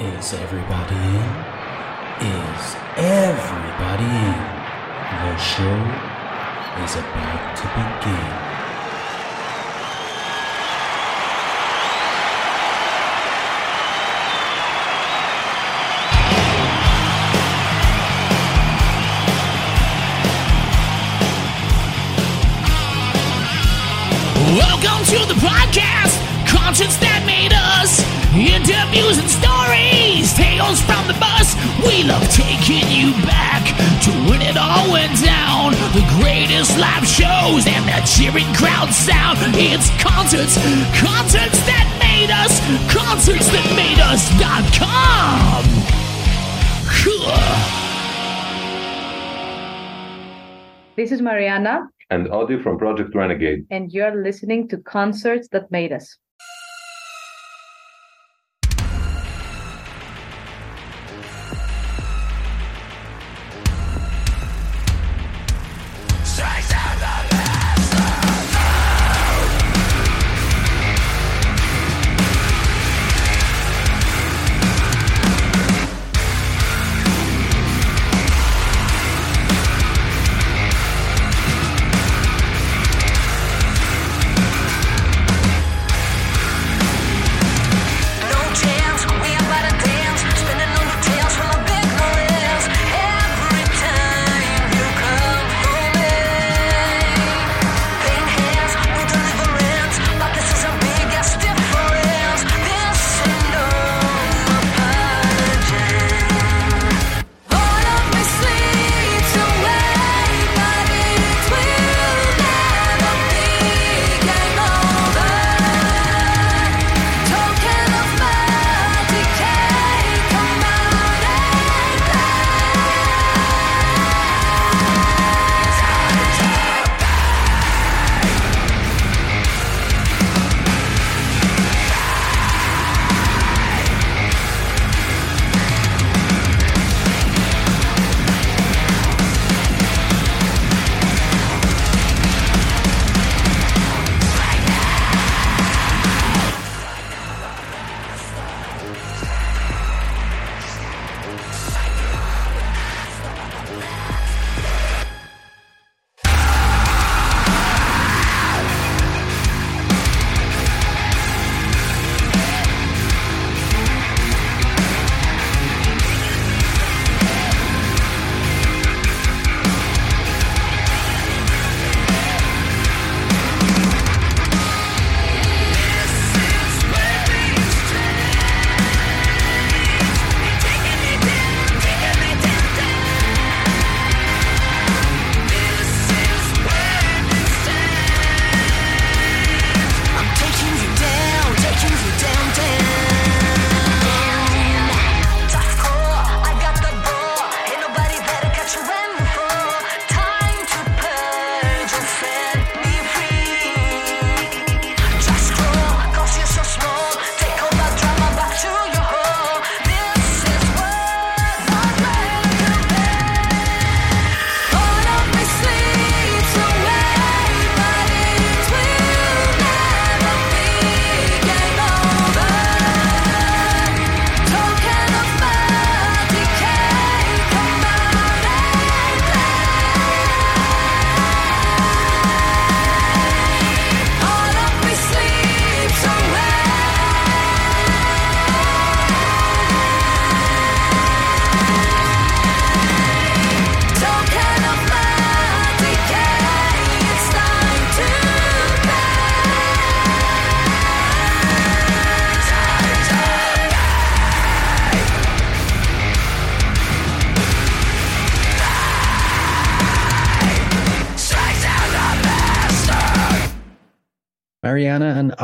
Is everybody in? Is everybody in? The show is about to begin. Welcome to the podcast, concerts that made us, interviews and stories, tales from the bus. We love taking you back to when it all went down. The greatest live shows and the cheering crowd sound. It's concerts, concerts that made us, concerts that made us us.com. This is Marianna, and Ody from Project Renegade. and you're listening to Concerts That Made Us.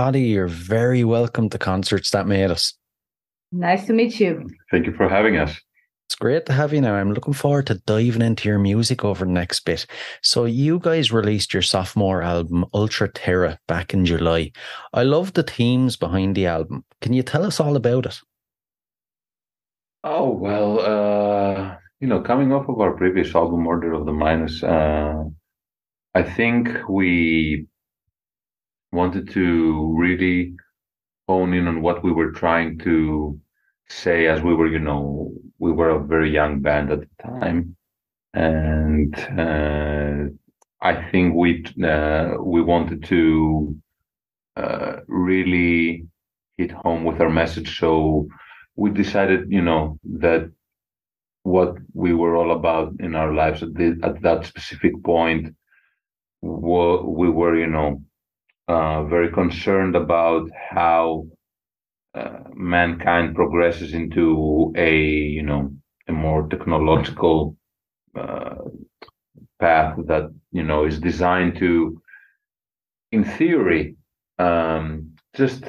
Marianna you're very welcome to Concerts That Made Us. Nice to meet you. Thank you for having us. It's great to have you now. I'm looking forward to diving into your music over the next bit. So, you guys released your sophomore album, Ultra Terra, back in July. I love the themes behind the album. Can you tell us all about it? Oh, well, uh, you know, coming off of our previous album, Order of the Minus, uh, I think we wanted to really hone in on what we were trying to say as we were, you know, we were a very young band at the time, and uh, I think we uh, we wanted to uh, really hit home with our message. So we decided, you know, that what we were all about in our lives at, the, at that specific point, wa- we were, you know, uh, very concerned about how uh, mankind progresses into a, you know, a more technological uh, path that, you know, is designed to, in theory, um, just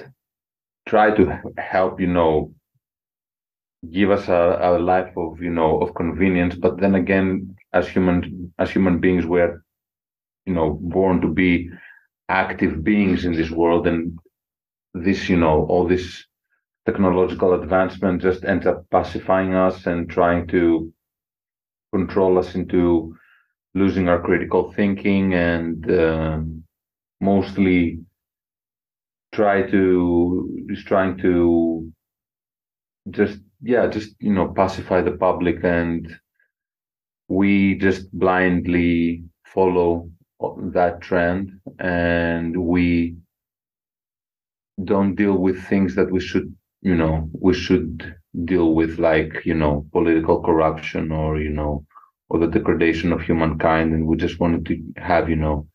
try to help, you know, give us a, a life of you know of convenience. But then again as human as human beings we're you know born to be active beings in this world and this you know all this technological advancement just ends up pacifying us and trying to control us into losing our critical thinking and um, mostly try to is trying to just yeah just you know pacify the public and we just blindly follow that trend and we don't deal with things that we should you know we should deal with like you know political corruption or you know or the degradation of humankind and we just wanted to have you know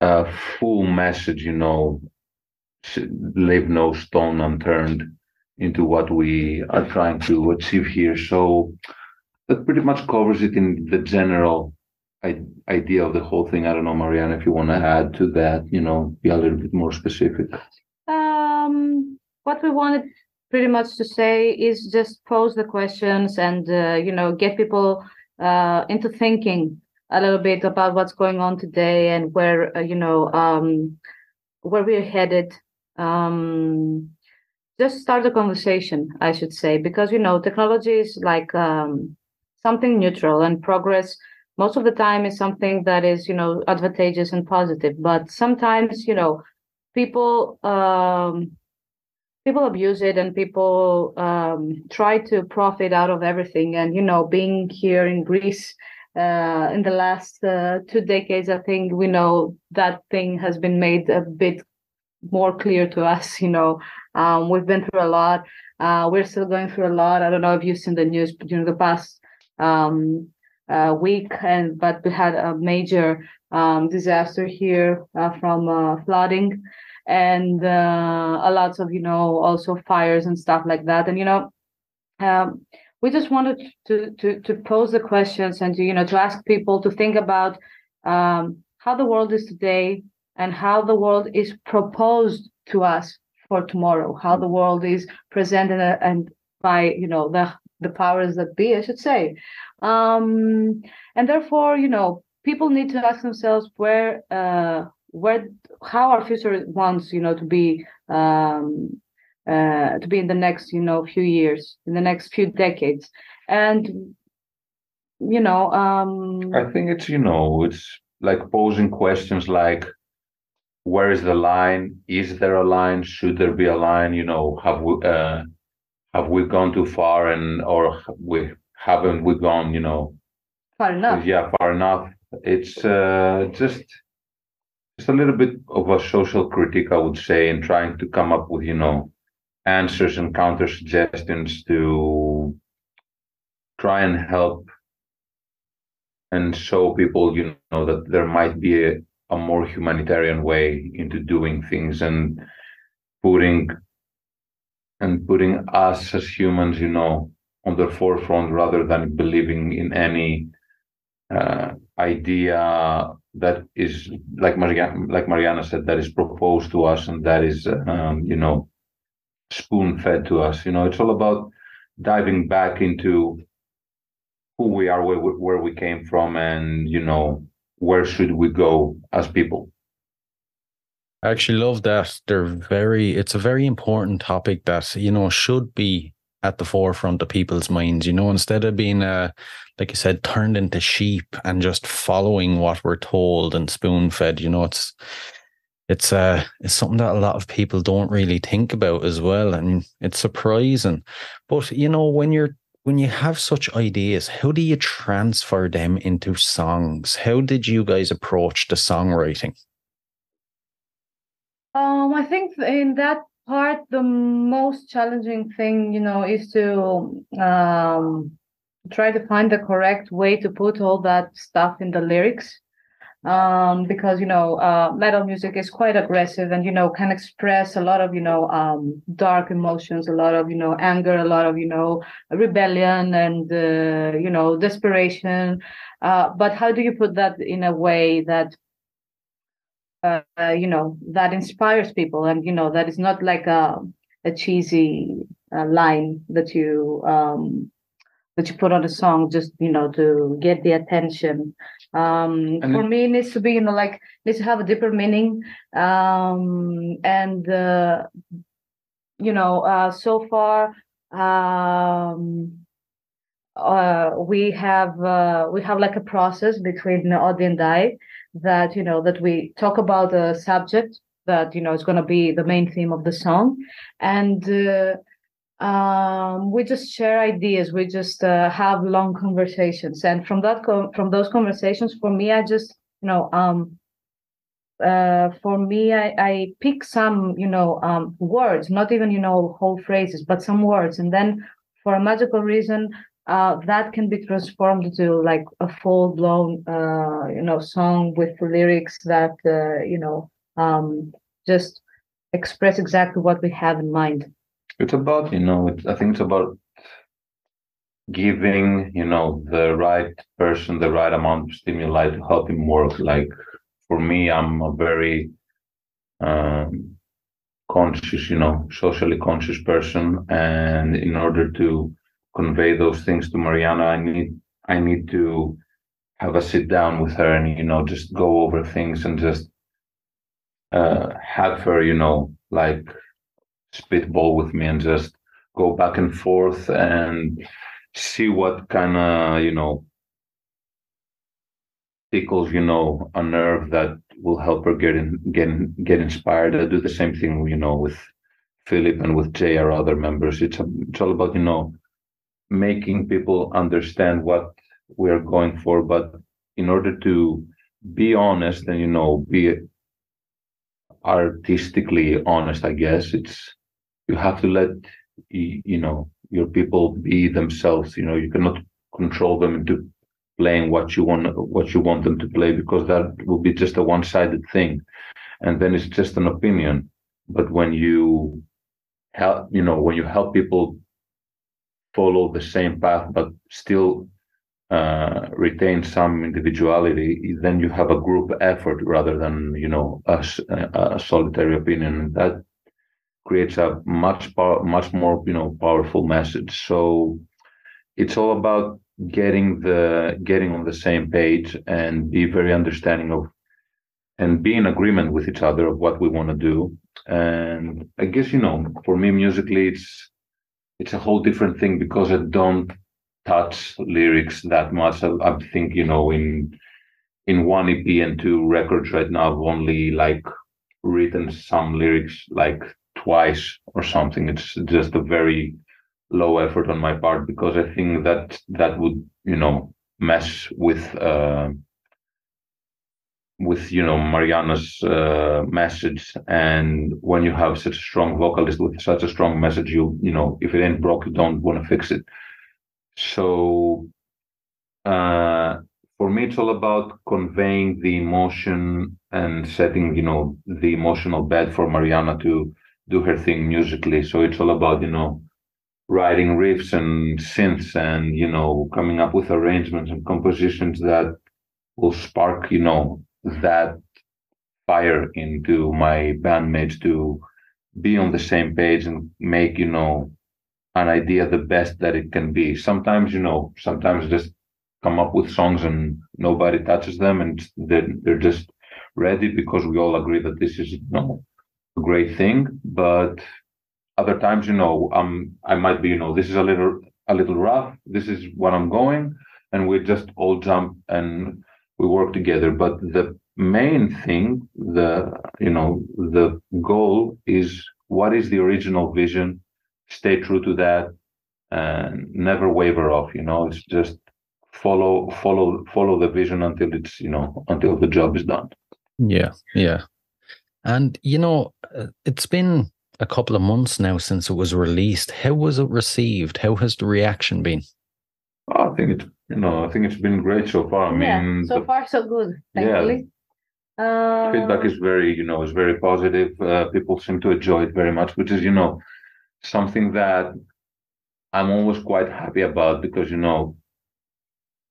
a full message you know leave no stone unturned into what we are trying to achieve here. So that pretty much covers it in the general idea of the whole thing. I don't know, Marianna, if you want to add to that, you know, be a little bit more specific. Um, what we wanted pretty much to say is just pose the questions and uh, you know get people uh, into thinking a little bit about what's going on today and where uh, you know um, where we're headed. Um, just start a conversation, I should say, because you know technology is like um, something neutral and progress most of the time is something that is you know advantageous and positive. But sometimes you know people um, people abuse it and people um, try to profit out of everything. And you know, being here in Greece uh, in the last uh, two decades, I think we know that thing has been made a bit more clear to us. You know, um, we've been through a lot. Uh, we're still going through a lot. I don't know if you've seen the news during the past um, uh, week, and but we had a major um, disaster here uh, from uh, flooding and uh, a lot of you know also fires and stuff like that. And you know, um, we just wanted to to to pose the questions and to you know to ask people to think about um, how the world is today and how the world is proposed to us for tomorrow, how the world is presented and by you know the the powers that be, I should say, um, and therefore you know people need to ask themselves where uh, where how our future wants you know to be um, uh, to be in the next you know few years, in the next few decades, and you know um, I think it's, you know, it's like posing questions like, where is the line? Is there a line? Should there be a line? You know, have we, uh, have we gone too far and, or we, haven't we gone, you know, far enough. yeah, far enough? It's, uh, just, just a little bit of a social critique, I would say, in trying to come up with, you know, answers and counter suggestions to try and help and show people, you know, that there might be a, a more humanitarian way into doing things and putting and putting us as humans, you know, on the forefront rather than believing in any uh, idea that is like Marianna, like Marianna said, that is proposed to us and that is, um, you know, spoon fed to us. You know, it's all about diving back into who we are, where, where we came from, and you know, where should we go as people. I actually love that. They're very, it's a very important topic that, you know, should be at the forefront of people's minds, you know, instead of being, uh, like you said, turned into sheep and just following what we're told and spoon fed, you know, it's, it's uh it's something that a lot of people don't really think about as well and it's surprising. But you know when you're when you have such ideas how do you transfer them into songs? How did you guys approach the songwriting Um, I think in that part, the most challenging thing, you know, is to um, try to find the correct way to put all that stuff in the lyrics. Um, because you know, uh, metal music is quite aggressive and you know can express a lot of you know um, dark emotions, a lot of you know anger, a lot of you know rebellion and uh, you know desperation. Uh, but how do you put that in a way that uh, you know that inspires people. And you know that is not like a a cheesy uh, line that you um that you put on a song just you know to get the attention. Um for it- me it needs to be you know like needs to have a deeper meaning. Um and uh you know uh so far um uh, we have uh, we have like a process between Ody and I that you know that we talk about a subject that you know is going to be the main theme of the song, and uh, um, we just share ideas. We just uh, have long conversations, and from that co- from those conversations, for me, I just you know um uh, for me, I, I pick some, you know, um, words, not even, you know, whole phrases, but some words. And then for a magical reason, uh, that can be transformed into like a full blown, uh, you know, song with lyrics that, uh, you know, um, just express exactly what we have in mind. It's about, you know, I think it's about giving, you know, the right person the right amount of stimuli to help him work. Like for me, I'm a very um, conscious, you know, socially conscious person, and in order to convey those things to Marianna, I need I need to have a sit down with her and you know just go over things and just uh, have her, you know, like spitball with me and just go back and forth and see what kind of you know tickles you know a nerve that will help her get in get get inspired. I do the same thing you know with philip and with jay our other members. It's a, it's all about you know making people understand what we're going for but in order to be honest and you know be artistically honest i guess it's you have to let you know your people be themselves you know you cannot control them into playing what you want what you want them to play because that will be just a one-sided thing. And then it's just an opinion. But when you help you know when you help people follow the same path but still uh, retain some individuality then you have a group effort rather than you know a solitary opinion that creates a much power, much more you know powerful message. So it's all about getting the getting on the same page and be very understanding of and be in agreement with each other of what we want to do. And I guess you know, for me musically, it's it's a whole different thing because I don't touch lyrics that much. I, I think you know in in one EP and two records right now, I've only like written some lyrics like twice or something. It's just a very low effort on my part because I think that that would you know mess with uh, with you know Marianna's uh, message. And when you have such a strong vocalist with such a strong message, you you know if it ain't broke, you don't want to fix it. So uh, for me, it's all about conveying the emotion and setting, you know, the emotional bed for Marianna to do her thing musically. So it's all about, you know, writing riffs and synths and, you know, coming up with arrangements and compositions that will spark, you know, that fire into my bandmates to be on the same page and make, you know, an idea the best that it can be. Sometimes, you know, sometimes just come up with songs and nobody touches them and they're, they're just ready because we all agree that this is you know a great thing. But other times you know um i might be you know this is a little a little rough. This is what i'm going. And we just all jump and we work together but the main thing, the you know, the goal is what is the original vision? Stay true to that and never waver off. You know, it's just follow follow follow the vision until it's you know until the job is done. Yeah, yeah. And you know, uh, it's been a couple of months now since it was released. How was it received? How has the reaction been? Oh, I think it's you know I think it's been great so far. I yeah, mean, so the far so good. Yeah. Uh, feedback is very you know is very positive. Uh, people seem to enjoy it very much, which is you know something that I'm always quite happy about because you know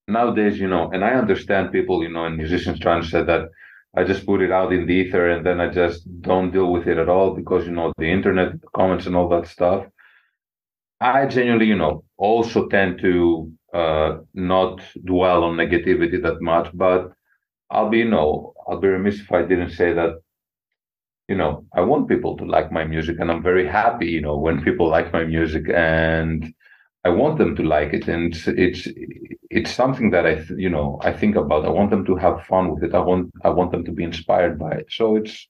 nowadays you know and I understand people you know and musicians trying to say that I just put it out in the ether and then I just don't deal with it at all because you know the internet the comments and all that stuff. I genuinely you know also tend to uh, not dwell on negativity that much, but I'll be you know I'll be remiss if I didn't say that you know I want people to like my music and I'm very happy you know when people like my music and I want them to like it and it's it's, something that I you know I think about. I want them to have fun with it. I want I want them to be inspired by it. So it's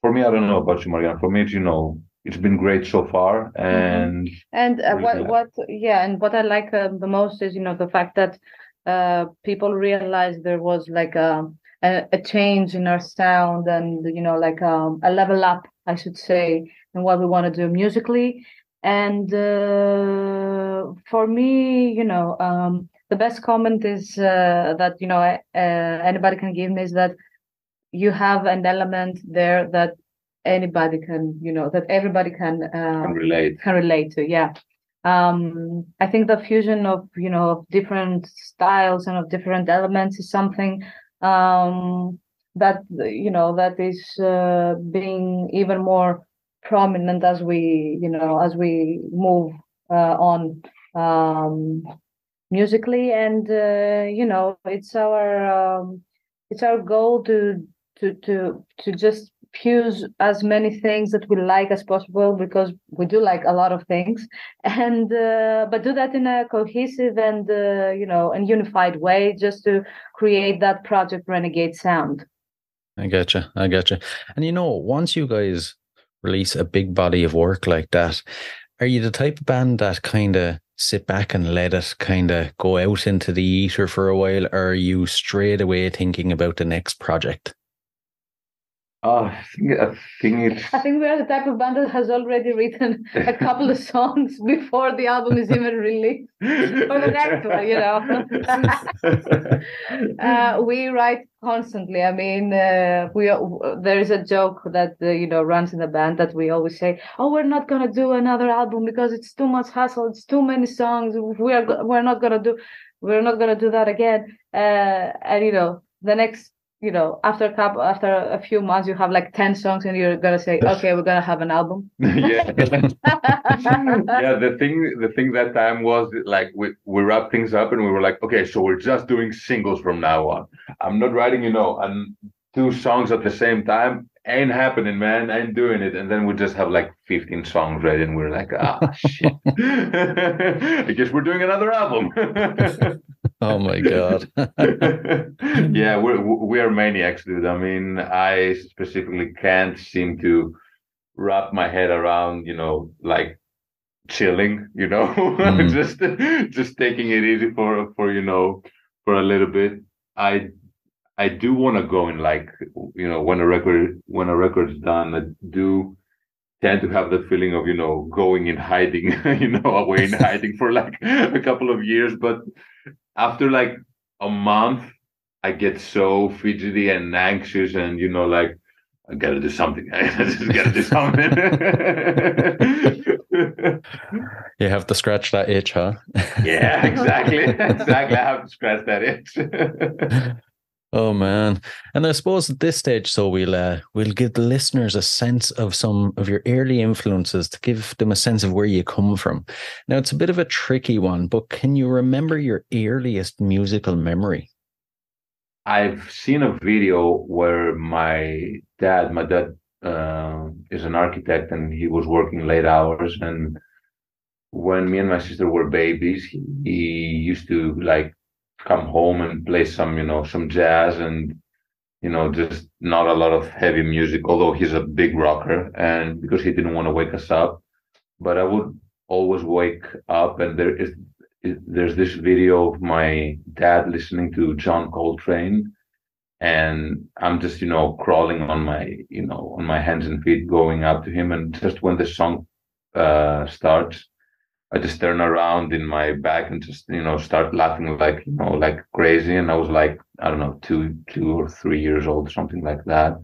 for me I don't know about you Marianne for me it's you know it's been great so far and And uh, what what yeah, and what I like uh, the most is you know the fact that uh people realized there was like a a, a change in our sound and you know like um, a level up, I should say, in what we want to do musically. And uh, for me, you know, um, the best comment is uh, that you know uh, anybody can give me is that you have an element there that anybody can you know that everybody can uh, can relate. can relate to yeah. Um i think the fusion of you know of different styles and of different elements is something um that you know that is uh, being even more prominent as we you know as we move uh, on um musically. And uh, you know it's our um, it's our goal to to to to just fuse as many things that we like as possible because we do like a lot of things and uh, but do that in a cohesive and uh, you know and unified way just to create that project renegade sound I you. I you. And you know, once you guys release a big body of work like that, are you the type of band that kind of sit back and let it kind of go out into the ether for a while, or are you straight away thinking about the next project? Oh, I think I think it's i think we are the type of band that has already written a couple of songs before the album is even released for the next one you know uh, we write constantly. I mean, uh, we there is a joke that uh, you know runs in the band that we always say, "Oh, we're not gonna do another album because it's too much hassle. It's too many songs. We are we're not gonna do we're not gonna do that again." Uh, and you know, the next you know after a couple after a few months you have like 10 songs and you're gonna say okay we're gonna have an album. Yeah. Yeah the thing the thing that time was like we we wrapped things up and we were like okay so we're just doing singles from now on. I'm not writing you know and two songs at the same time. Ain't happening man. Ain't doing it. And then we just have like 15 songs ready and we're like ah shit. I guess we're doing another album Oh my god! yeah we're we are maniacs dude i mean i specifically can't seem to wrap my head around you know like chilling you know Mm. just just taking it easy for for you know for a little bit i i do want to go in like you know when a record when a record's done i do tend to have the feeling of you know going in hiding you know away in hiding for like a couple of years but after like a month i get so fidgety and anxious and you know like I gotta do something. I just gotta do something. You have to scratch that itch, huh? yeah, exactly. Exactly. I have to scratch that itch. Oh man. And I suppose at this stage, so we'll uh, we'll give the listeners a sense of some of your early influences to give them a sense of where you come from. Now it's a bit of a tricky one, but can you remember your earliest musical memory? I've seen a video where my dad, my dad uh, is an architect and he was working late hours. And when me and my sister were babies, he, he used to like come home and play some, you know, some jazz. And you know, just not a lot of heavy music, although he's a big rocker and because he didn't want to wake us up. But I would always wake up and there is there's this video of my dad listening to John Coltrane and I'm just, you know, crawling on my, you know, on my hands and feet going up to him and just when the song uh starts I just turn around in my back and just, you know, start laughing like, you know, like crazy. And I was like, I don't know, two, two or three years old, something like that.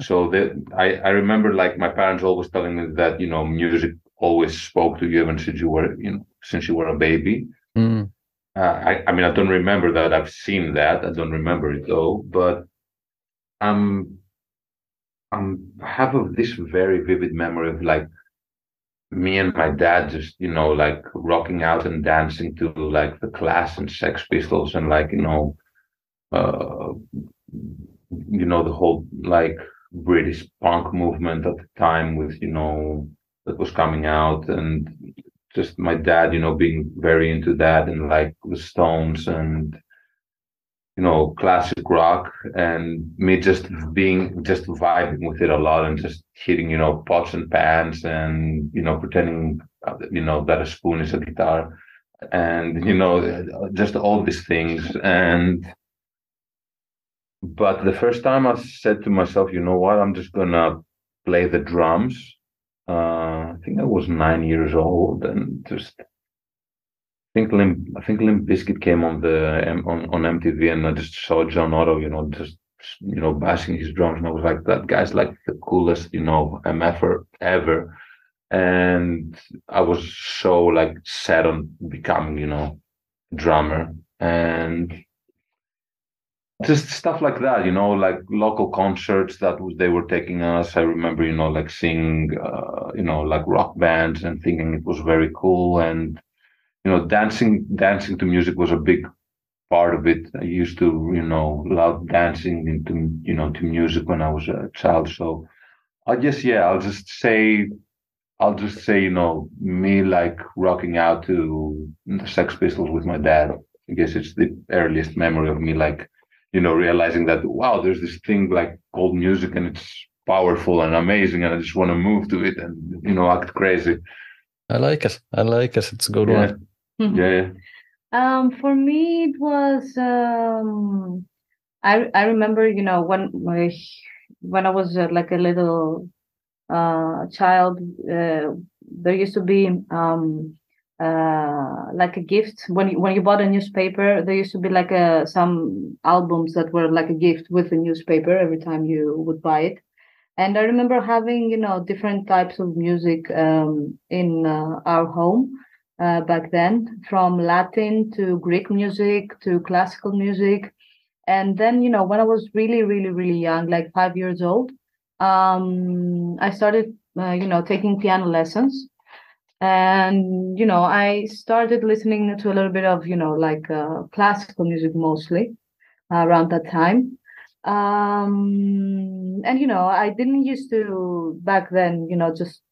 So that I, I remember like my parents always telling me that, you know, music always spoke to you even since you were, you know, since you were a baby. Mm. Uh, I, I mean, I don't remember that I've seen that. I don't remember it though, but I'm, I'm I have a, this very vivid memory of like me and my dad just you know like rocking out and dancing to like the Clash and sex pistols and like you know uh you know the whole like british punk movement at the time with you know that was coming out and just my dad you know being very into that and like the stones and you know, classic rock and me just being just vibing with it a lot and just hitting, you know, pots and pans and, you know, pretending, uh, you know, that a spoon is a guitar and, you know, just all these things. And, but the first time I said to myself, you know what, I'm just gonna play the drums. Uh, I think I was nine years old and just I think Limp, I think Limp Bizkit came on the on, on MTV and I just saw John Otto, you know, just you know, bashing his drums, and I was like, that guy's like the coolest, you know, MFer ever. And I was so like set on becoming, you know, drummer and just stuff like that, you know, like local concerts that they were taking us. I remember, you know, like seeing, uh, you know, like rock bands and thinking it was very cool and you know, dancing dancing to music was a big part of it. I used to, you know, love dancing into, you know, to music when I was a child. So I guess, yeah, I'll just say, I'll just say, you know, me like rocking out to the Sex Pistols with my dad. I guess it's the earliest memory of me, like, you know, realizing that, wow, there's this thing like called music and it's powerful and amazing. And I just want to move to it and, you know, act crazy. I like it. I like it. It's a good Yeah. one. Mhm. Yeah. Um, for me, it was um, I I remember, you know, when my when I was uh, like a little uh child, uh, there used to be um uh like a gift when you when you bought a newspaper, there used to be like a some albums that were like a gift with the newspaper every time you would buy it. And I remember having, you know, different types of music um in uh, our home uh, back then, from Latin to Greek music to classical music. And then, you know, when I was really, really, really young, like five years old, um, I started, uh, you know, taking piano lessons. And, you know, I started listening to a little bit of, you know, like uh, classical music mostly around that time. Um, and, you know, I didn't used to back then, you know, just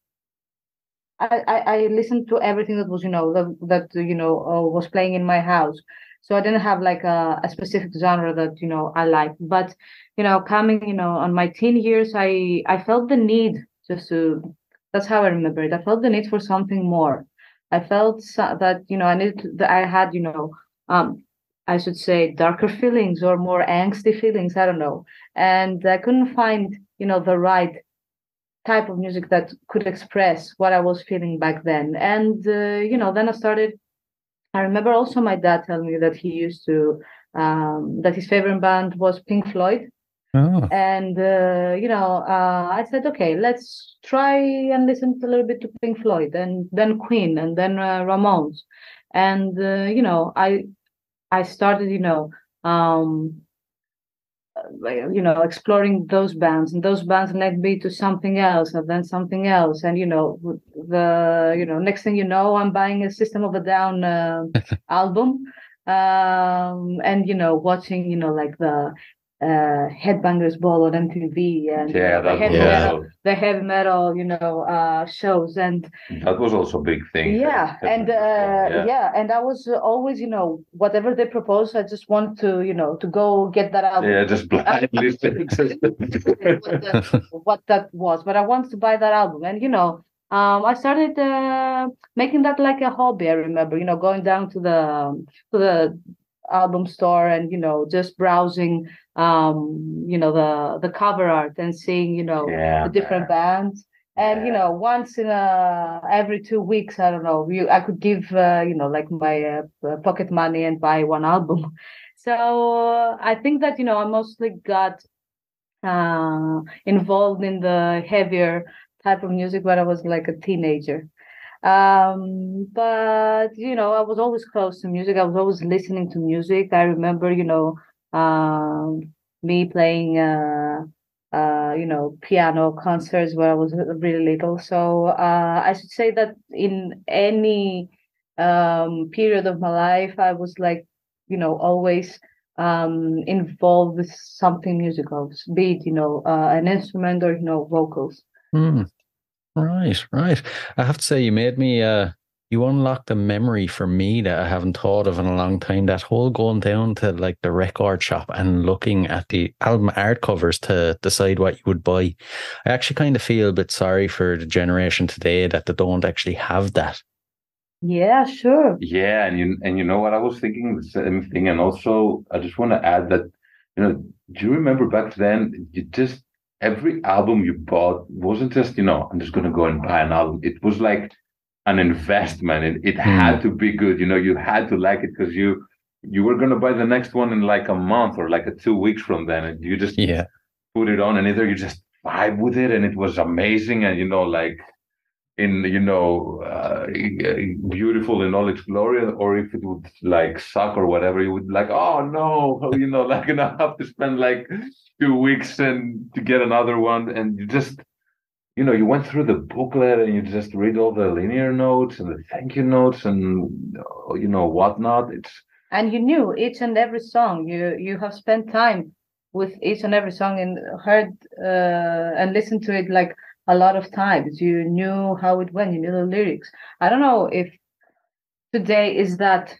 I, I, listened to everything that was, you know, that, that you know, uh, was playing in my house. So I didn't have like a, a specific genre that, you know, I liked. But, you know, coming, you know, on my teen years, I, I felt the need just to, that's how I remember it. I felt the need for something more. I felt so, that, you know, I needed, that I had, you know, um, I should say darker feelings or more angsty feelings. I don't know. And I couldn't find, you know, the right type of music that could express what I was feeling back then. And uh, you know, then I started. I remember also my dad telling me that he used to um, that his favorite band was Pink Floyd, Oh, and uh, you know, uh, I said, okay, let's try and listen a little bit to Pink Floyd, and then Queen, and then uh, Ramones, and uh, you know, I I started, you know. Um, you know exploring those bands and those bands led me to something else and then something else. And you know the you know next thing you know i'm buying a system of a down uh, album um and you know watching you know like the uh, Headbangers Ball on MTV and Yeah, the heavy metal, the heavy metal, you know, uh, shows and that was also a big thing. yeah and uh, yeah. yeah. and i was uh, always you know whatever they proposed i just want to you know to go get that album Yeah, just blindly. what, that, what that was but i wanted to buy that album and you know um i started uh, making that like a hobby i remember you know going down to the to the album store and you know just browsing um you know the the cover art and seeing you know yeah, the different bands. And you know once in a every two weeks i don't know you i could give uh, you know like my uh, uh, pocket money and buy one album. So uh, i think that you know i mostly got uh involved in the heavier type of music when i was like a teenager um but you know i was always close to music i was always listening to music i remember you know um me playing uh uh, you know, piano concerts when I was really little. So uh, I should say that in any um, period of my life, I was like, you know, always um, involved with something musical, be it, you know, uh, an instrument or, you know, vocals. Hmm. Right, right. I have to say, you made me. Uh, you unlocked a memory for me that I haven't thought of in a long time. That whole going down to like the record shop and looking at the album art covers to decide what you would buy. I actually kind of feel a bit sorry for the generation today that they don't actually have that. Yeah, sure. Yeah, and you and you know what I was thinking the same thing, and also I just want to add that you know, do you remember back then? You just every album you bought wasn't just you know I'm just gonna go and buy an album. It was like an investment. It, it hmm. had to be good. You know, you had to like it because you you were gonna buy the next one in like a month or like a two weeks from then, and you just Yeah. put it on, and either you just vibe with it, and it was amazing, and you know like in you know uh, beautiful in all its glory or if it would like suck or whatever you would like oh no you know like and i have to spend like two weeks and to get another one and you just you know you went through the booklet and you just read all the liner notes and the thank you notes and you know whatnot it's And you knew each and every song. You you have spent time with each and every song and heard uh, and listened to it like a lot of times. You knew how it went. You knew the lyrics. I don't know if today is that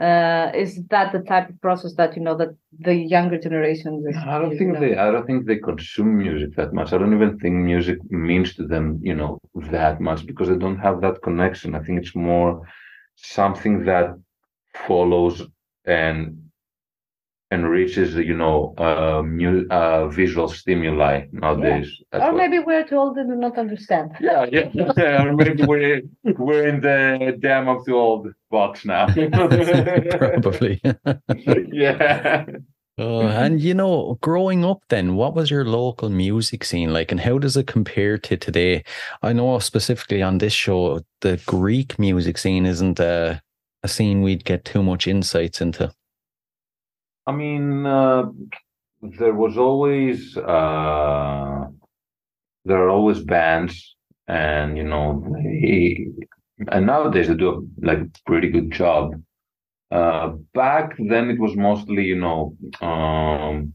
uh is that the type of process that you know that the younger generations is, I don't think now? they. I don't think they consume music that much. I don't even think music means to them, you know, that much because they don't have that connection. I think it's more something that follows and enriches, you know, uh, mu- uh visual stimuli nowadays. That's or what- maybe we're too old and do not understand. yeah, yeah, yeah. Or maybe we're we're in the damn of the old box now. Probably. yeah. Oh, and you know, growing up then, what was your local music scene like and how does it compare to today? I know specifically on this show, the Greek music scene isn't a, a scene we'd get too much insights into. I mean, uh, there was always uh, there are always bands, and you know, they, and nowadays they do a like pretty good job. Uh, back then, it was mostly you know um,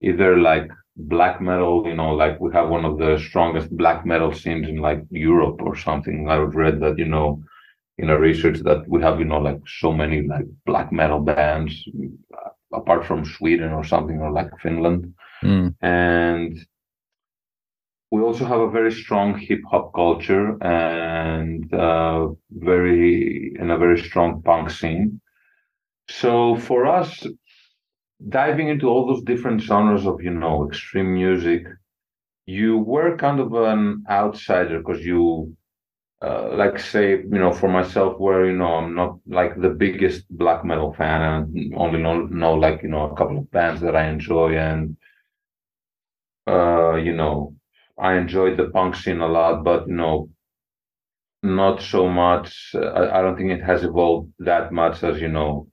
either like black metal, you know, like we have one of the strongest black metal scenes in like Europe or something. I've read that you know in a research that we have you know like so many like black metal bands apart from Sweden or something or like Finland Mm. and we also have a very strong hip hop culture and uh, very and a very strong punk scene. So for us, diving into all those different genres of you know extreme music, you were kind of an outsider because you. Uh, like say you know for myself where you know i'm not like the biggest black metal fan and only know, know like you know a couple of bands that i enjoy and uh, you know, I enjoyed the punk scene a lot, but you know, not so much. uh, I, I don't think it has evolved that much as you know,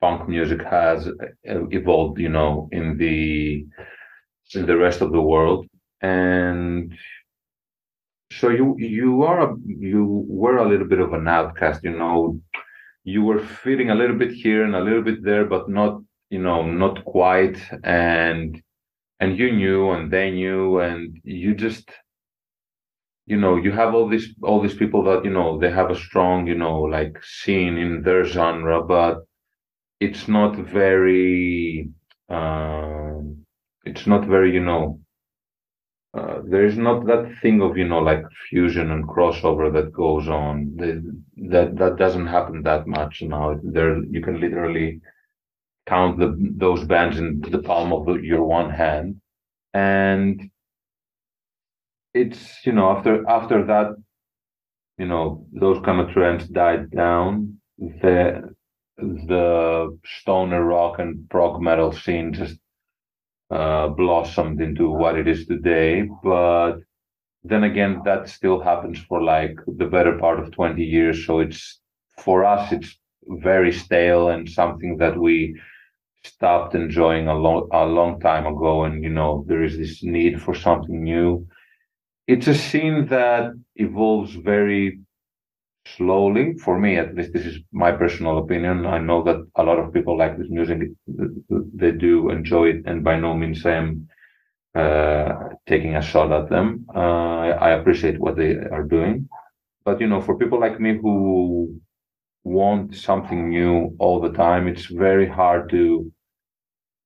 punk music has uh, evolved. You know, in the in the rest of the world, and so you you are a, you were a little bit of an outcast. You know, you were fitting a little bit here and a little bit there, but not you know not quite and and you knew and they knew and you just you know you have all these all these people that you know they have a strong you know like scene in their genre but it's not very um it's not very you know uh, there is not that thing of you know like fusion and crossover that goes on. That that doesn't happen that much now. There you can literally count the those bands in the palm of the, your one hand. And it's you know after after that you know those kind of trends died down. The the stoner rock and prog metal scene just uh, blossomed into what it is today but then again that still happens for like the better part of 20 years. So it's for us it's very stale and something that we stopped enjoying a long a long time ago. And you know there is this need for something new. It's a scene that evolves very slowly. For me at least this is my personal opinion. I know that a lot of people like this music. They do enjoy it and by no means i am uh, taking a shot at them. Uh, i appreciate what they are doing. But you know for people like me who want something new all the time it's very hard to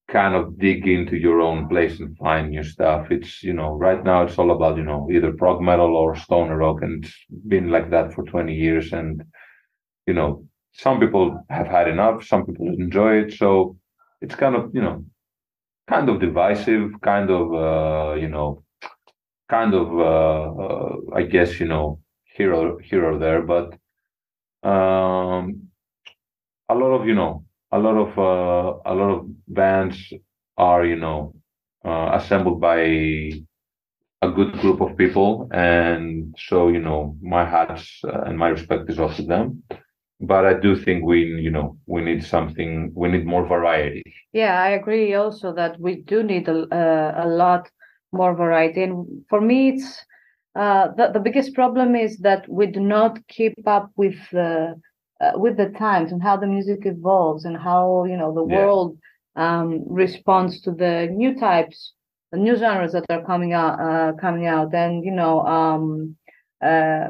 kind of dig into your own place and find new stuff. It's, you know, right now it's all about, you know, either prog metal or stoner rock, and it's been like that for 20 years. And, you know, some people have had enough, some people enjoy it. So it's kind of, you know, kind of divisive, kind of, uh, you know, kind of, uh, uh, I guess, you know, here or here or there, but, um, a lot of, you know, a lot of uh, a lot of bands are you know uh, assembled by a good group of people. And so you know my hats uh, and my respect is off to them. But i do think we you know we need something we need more variety. Yeah, I agree also that we do need a, uh, a lot more variety. And for me, it's uh, the, the biggest problem is that we do not keep up with uh, uh, with the times and how the music evolves and how you know the Yeah. world um, responds to the new types, the new genres that are coming out, uh, coming out, and you know, um, uh,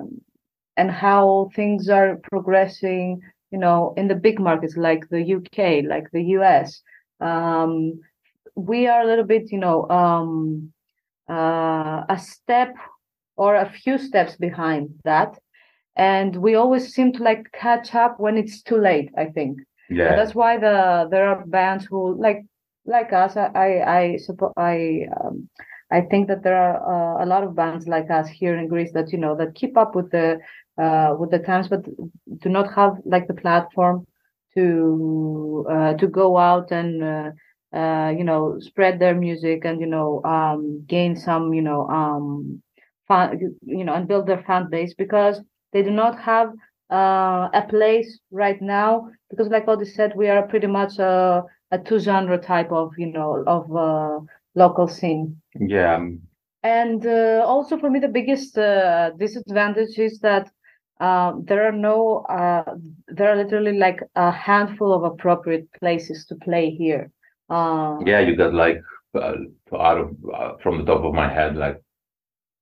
and how things are progressing. You know, in the big markets like the UK, like the US, um, we are a little bit, you know, um, uh, a step or a few steps behind that. And we always seem to like catch up when it's too late, I think. And yeah that's why the there are bands who like like us. I I I suppose I um, I think that there are uh, a lot of bands like us here in Greece that you know that keep up with the uh, with the times, but do not have like the platform to uh, to go out and uh, uh, you know spread their music and you know um, gain some you know um, fan, you know and build their fan base because they do not have uh, a place right now because like Ody said we are pretty much a, a two genre type of you know of uh, local scene. Yeah. Um, and uh, also for me the biggest uh, disadvantage is that uh, there are no uh, there are literally like a handful of appropriate places to play here. Uh, yeah you got like uh, out of uh, from the top of my head like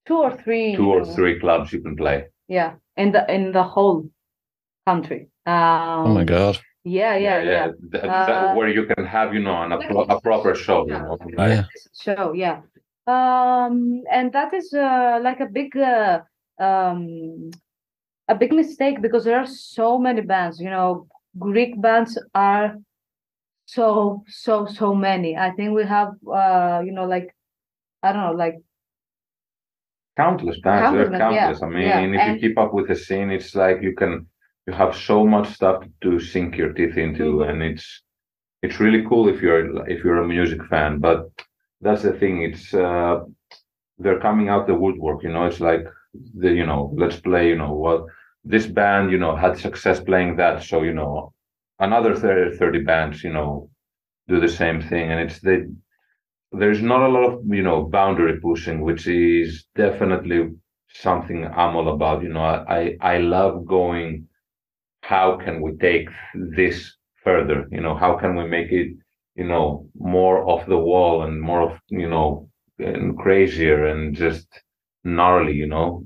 two or three two or uh, three clubs you can play. Yeah in the in the whole country. Um, Oh my god. yeah yeah yeah, Th- that- Uh, where you can have you know an, a, pro- a proper show you know. Oh, yeah. show yeah. Um and that is uh, like a big uh, um a big mistake because there are so many bands you know. Greek bands are so so so many. I think we have uh you know like i don't know like countless bands Countless there are bands, yeah, i mean yeah, if and- you keep up with the scene it's like you can you have so much stuff to sink your teeth into Mhm. and it's it's really cool if you're if you're a music fan but that's the thing it's uh they're coming out the woodwork you know it's like the you know let's play you know what this band you know had success playing that so you know another 30, 30 bands you know do the same thing and it's they there's not a lot of you know boundary pushing which is definitely something i'm all about you know i i love going how can we take this further you know how can we make it you know, more off the wall and more of, you know, and crazier and just gnarly, you know.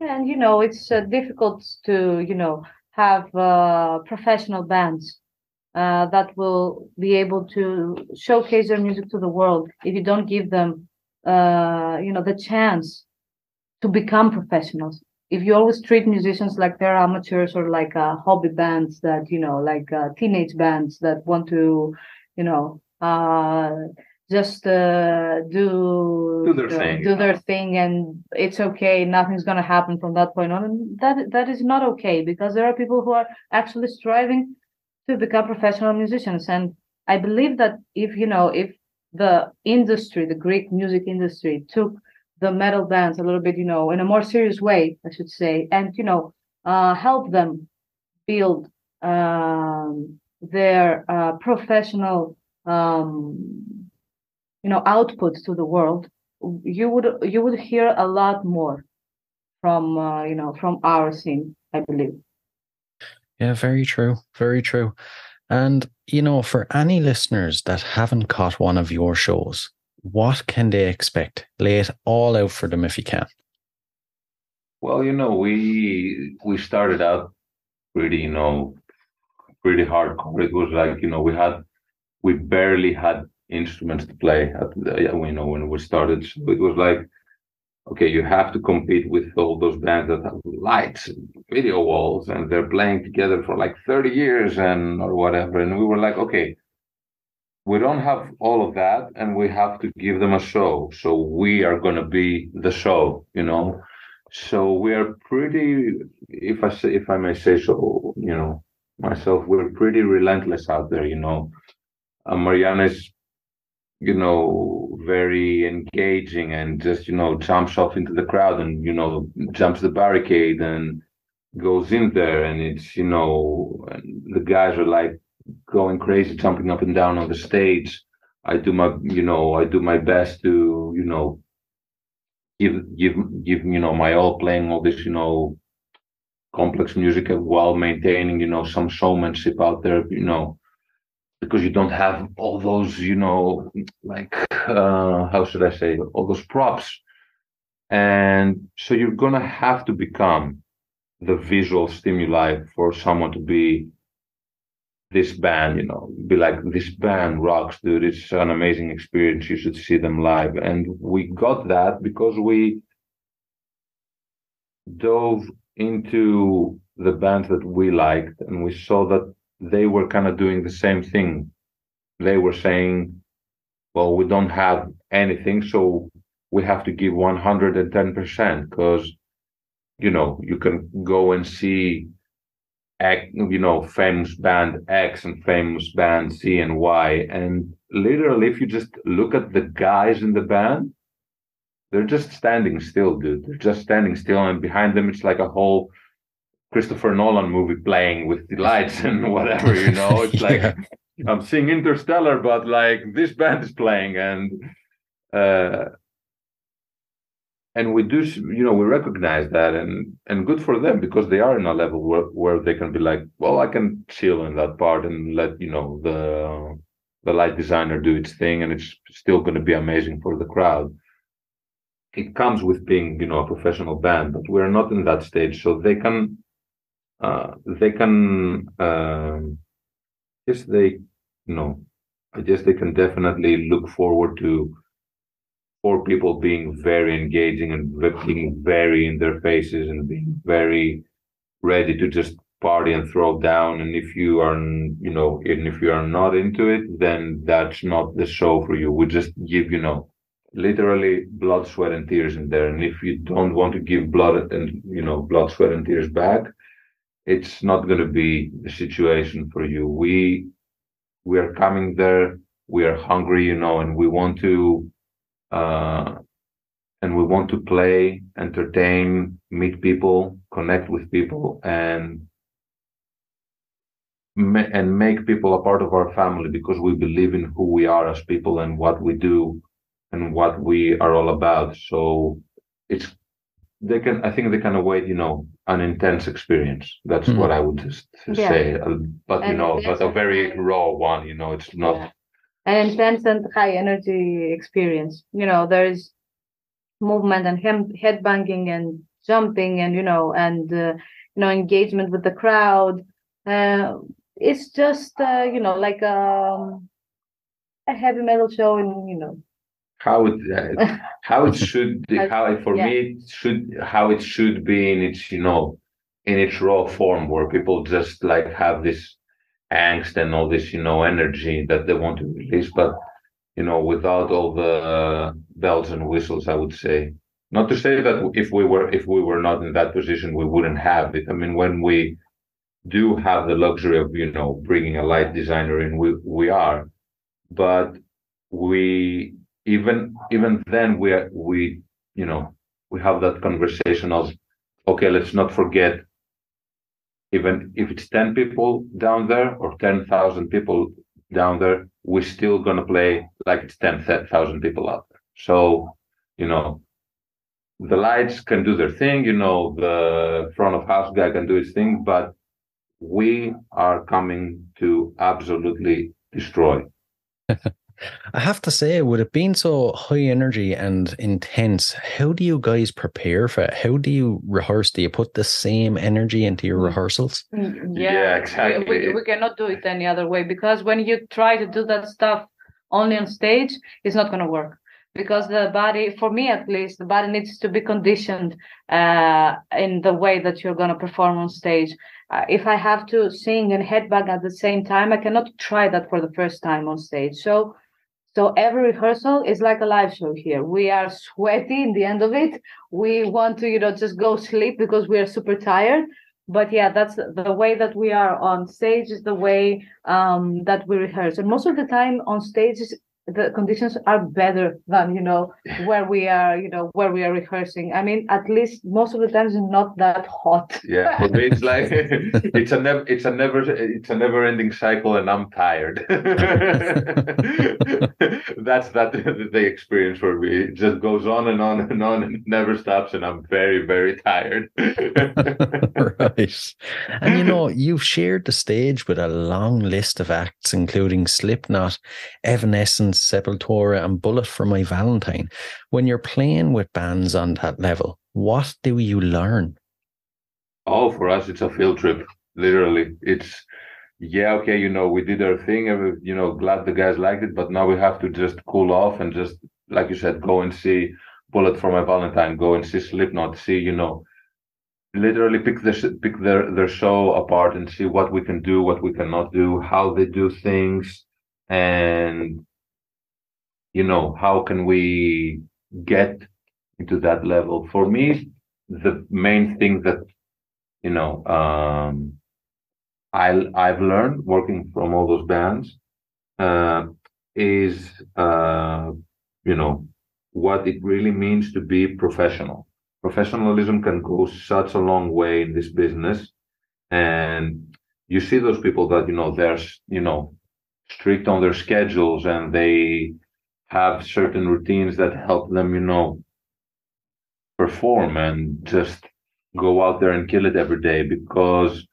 And you know, it's uh, difficult to you know have uh, professional bands uh, that will be able to showcase their music to the world if you don't give them uh, you know the chance to become professionals. If you always treat musicians like they're amateurs or like uh, hobby bands that you know, like uh, teenage bands that want to, you know, uh, just uh, do Do their thing, do their thing, and it's okay. Nothing's gonna happen from that point on, and that that is not okay because there are people who are actually striving to become professional musicians, and I believe that if you know if the industry, the Greek music industry, took the metal bands a little bit, you know, in a more serious way, I should say, and you know, uh, help them build um, their uh, professional, um, you know, output to the world, you would you would hear a lot more from uh, you know from our scene, I believe. Yeah, very true. Very true. And, you know, for any listeners that haven't caught one of your shows, what can they expect? Lay it all out for them if you can. Well, you know, we we started out pretty, you know, pretty hardcore. It was like, you know, we had we barely had instruments to play at the, yeah, you know when we started. So it was like, okay, you have to compete with all those bands that have lights and video walls and they're playing together for like 30 years and or whatever. And we were like, okay, we don't have all of that and we have to give them a show. So we are gonna be the show, you know. So we are pretty if I say if I may say so, you know, myself, we're pretty relentless out there, you know. Uh, Marianna is, you know, very engaging and just, you know, jumps off into the crowd and, you know, jumps the barricade and goes in there. And it's, you know, the guys are like going crazy, jumping up and down on the stage. I do my, you know, I do my best to, you know, give, give, give, you know, my all playing all this, you know, complex music while maintaining, you know, some showmanship out there, you know, because you don't have all those, you know, like uh, how should I say, all those props, and so you're gonna have to become the visual stimuli for someone to be this band, you know, be like this band rocks, dude. It's an amazing experience. You should see them live, and we got that because we dove into the bands that we liked, and we saw that they were kind of doing the same thing. They were saying, well, we don't have anything, so we have to give 110% because, you know, you can go and see, you know, famous band X and famous band C and Y. And literally, if you just look at the guys in the band, they're just standing still, dude. They're just standing still. And behind them, it's like a whole Christopher Nolan movie playing with the lights and whatever, you know. It's like Yeah. I'm seeing Interstellar, but like this band is playing, and uh, and we do, you know, we recognize that, and and good for them because they are in a level where where they can be like, well, I can chill in that part and let you know the the light designer do its thing, and it's still going to be amazing for the crowd. It comes with being, you know, a professional band, but we're not in that stage, so they can uh, they can um, yes they know i guess they can definitely look forward to for people being very engaging and being very in their faces and being very ready to just party and throw down. And if you are you know and if you are not into it then that's not the show for you. We just give you know literally blood sweat and tears in there. And if you don't want to give blood and you know blood sweat and tears back it's not going to be the situation for you. We we are coming there. We are hungry, you know, and we want to uh, and we want to play, entertain, meet people, connect with people, and and make people a part of our family because we believe in who we are as people and what we do and what we are all about. So it's they can I think they can await you know an intense experience. That's Hmm. what I would just Yeah. say. Uh, But you know, but a a very raw one. You know, it's not Yeah. an intense and high energy experience. You know, there's movement and hem- banging and jumping and you know and uh, you know engagement with the crowd. Uh, it's just uh, you know like um, a heavy metal show in you know how it uh, how it should how it, for yeah. me it should how it should be in its you know in its raw form where people just like have this angst and all this you know energy that they want to release. But you know without all the uh, bells and whistles i would say not to say that if we were if we were not in that position we wouldn't have it. I mean when we do have the luxury of you know bringing a light designer in we we are. But we even even then we are we you know we have that conversation of okay let's not forget even if it's 10 people down there or 10,000 people down there we're still going to play like it's 10,000 people out there. So you know the lights can do their thing you know the front of house guy can do his thing but we are coming to absolutely destroy I have to say, with it being so high energy and intense, how do you guys prepare for it? How do you rehearse? Do you put the same energy into your Mm. rehearsals? Mm, Yeah, exactly. We, we, cannot do it any other way because when you try to do that stuff only on stage, it's not going to work. Because the body, for me at least, the body needs to be conditioned uh, in the way that you're going to perform on stage. Uh, if I have to sing and headbang at the same time, I cannot try that for the first time on stage. So, so every rehearsal is like a live show here. We are sweaty in the end of it. We want to, you know, just go sleep because we are super tired but yeah that's the way that we are on stage is the way um that we rehearse and most of the time on stage is the conditions are better than you know where we are you know where we are rehearsing i mean at least most of the times it's not that hot Yeah, for me it's like it's a never it's a never it's a never ending cycle, and I'm tired. That's that the experience for me. It just goes on and on and on and never stops, and I'm very very tired. right. And you know, you've shared the stage with a long list of acts, including Slipknot, Evanescence, Sepultura, and Bullet for My Valentine. When you're playing with bands on that level, what do you learn? Oh, for us, it's a field trip. Literally, it's yeah, okay. You know, we did our thing. and You know, glad the guys liked it, but now we have to just cool off and just, like you said, go and see Bullet for My Valentine. Go and see Slipknot. See, you know, literally pick the pick their their show apart and see what we can do, what we cannot do, how they do things, and you know, how can we get into that level? For me, the main thing that you know um i i've learned working from all those bands uh is uh you know what it really means to be professional professionalism can go such a long way in this business and you see those people that you know they're you know strict on their schedules and they have certain routines that help them you know perform and just go out there and kill it every day because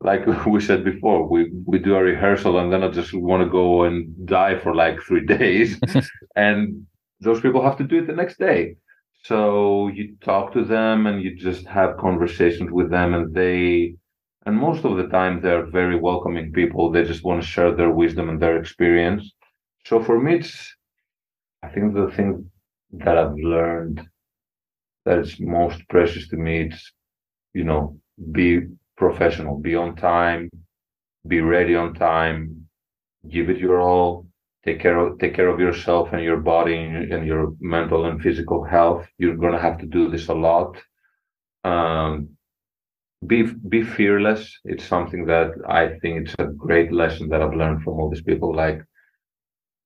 like we said before we we do a rehearsal and then i just want to go and die for like three days. And those people have to do it the next day. So you talk to them and you just have conversations with them and they and most of the time they're very welcoming people. They just want to share their wisdom and their experience. So for me it's i think the thing that i've learned that is most precious to me it's you know be professional. Be on time be ready on time give it your all take care of take care of yourself and your body and, your mental and physical health. You're to have to do this a lot. Um be be fearless. It's something that i think it's a great lesson that i've learned from all these people. Like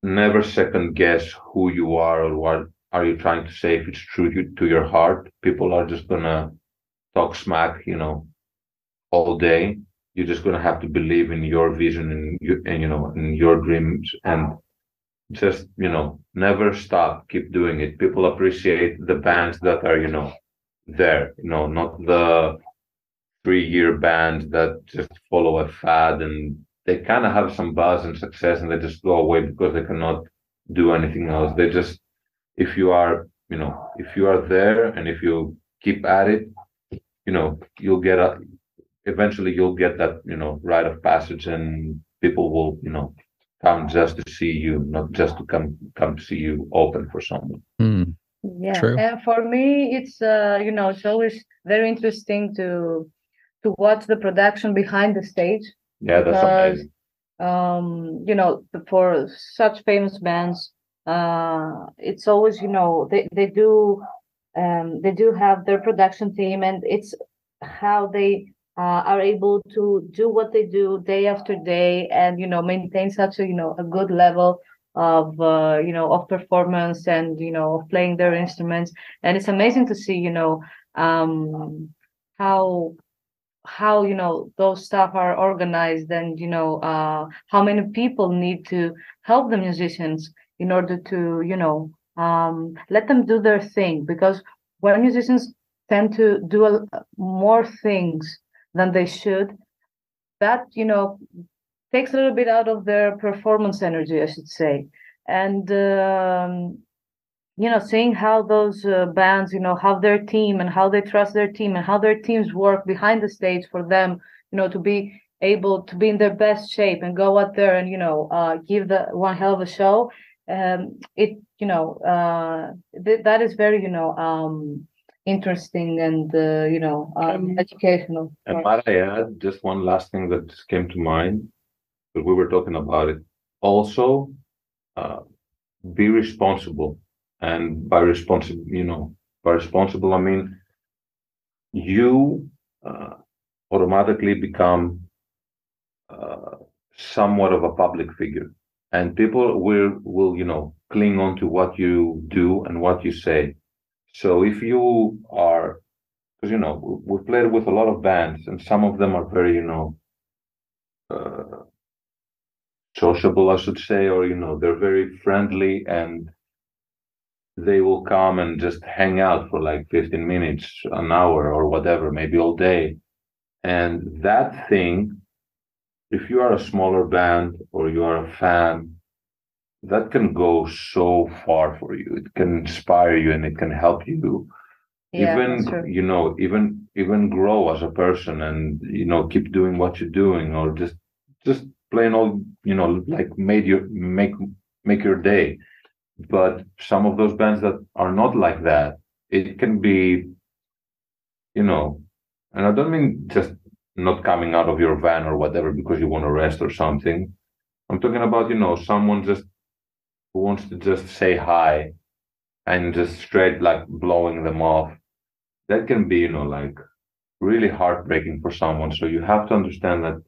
never second guess who you are or what are you trying to say if it's true to, your heart. People are just gonna talk smack you know all day. You're just gonna have to believe in your vision and, you, and you know in your dreams. And just you know never stop. Keep doing it. People appreciate the bands that are you know there you know not the three year bands that just follow a fad and they kind of have some buzz and success and they just go away because they cannot do anything else. They just, if you are, you know, if you are there and if you keep at it, you know, you'll get a, eventually you'll get that, you know, rite of passage and people will, you know, come just to see you, not just to come, come to see you open for someone. Hmm. Yeah, True. and for me, it's uh, you know, it's always very interesting to to watch the production behind the stage. Yeah, that's Because- amazing. Um, you know, for such famous bands, uh, it's always you know they they do um they do have their production team, and it's how they uh, are able to do what they do day after day, and you know maintain such a you know a good level of uh, you know of performance and you know of playing their instruments and it's amazing to see you know um how how you know those stuff are organized and you know uh how many people need to help the musicians in order to you know um let them do their thing because when musicians tend to do a, more things than they should that you know takes a little bit out of their performance energy, I should say. And um, you know, seeing how those uh, bands, you know, have their team and how they trust their team and how their teams work behind the stage for them, you know, to be able to be in their best shape and go out there and you know uh, give the one hell of a show. Um, it you know uh, th- that is very you know um, interesting and uh, you know um, Um, educational. And might I add just one last thing that just came to mind, because we were talking about it. Also, uh, be responsible, and by responsible, you know, by responsible, I mean you uh, automatically become uh, somewhat of a public figure, and people will will you know cling on to what you do and what you say. So if you are because you know we- we played with a lot of bands and some of them are very you know uh, sociable i should say or you know they're very friendly and they will come and just hang out for like 15 minutes an hour or whatever maybe all day. And that thing if you are a smaller band or you are a fan that can go so far for you. It can inspire you and it can help you. Yeah, even you know even even grow as a person and you know keep doing what you're doing or just just plain old you know like made your make make your day but some of those bands that are not like that it can be you know and i don't mean just not coming out of your van or whatever because you want to rest or something i'm talking about you know someone just who wants to just say hi and just straight like blowing them off that can be, you know, like really heartbreaking for someone. So you have to understand that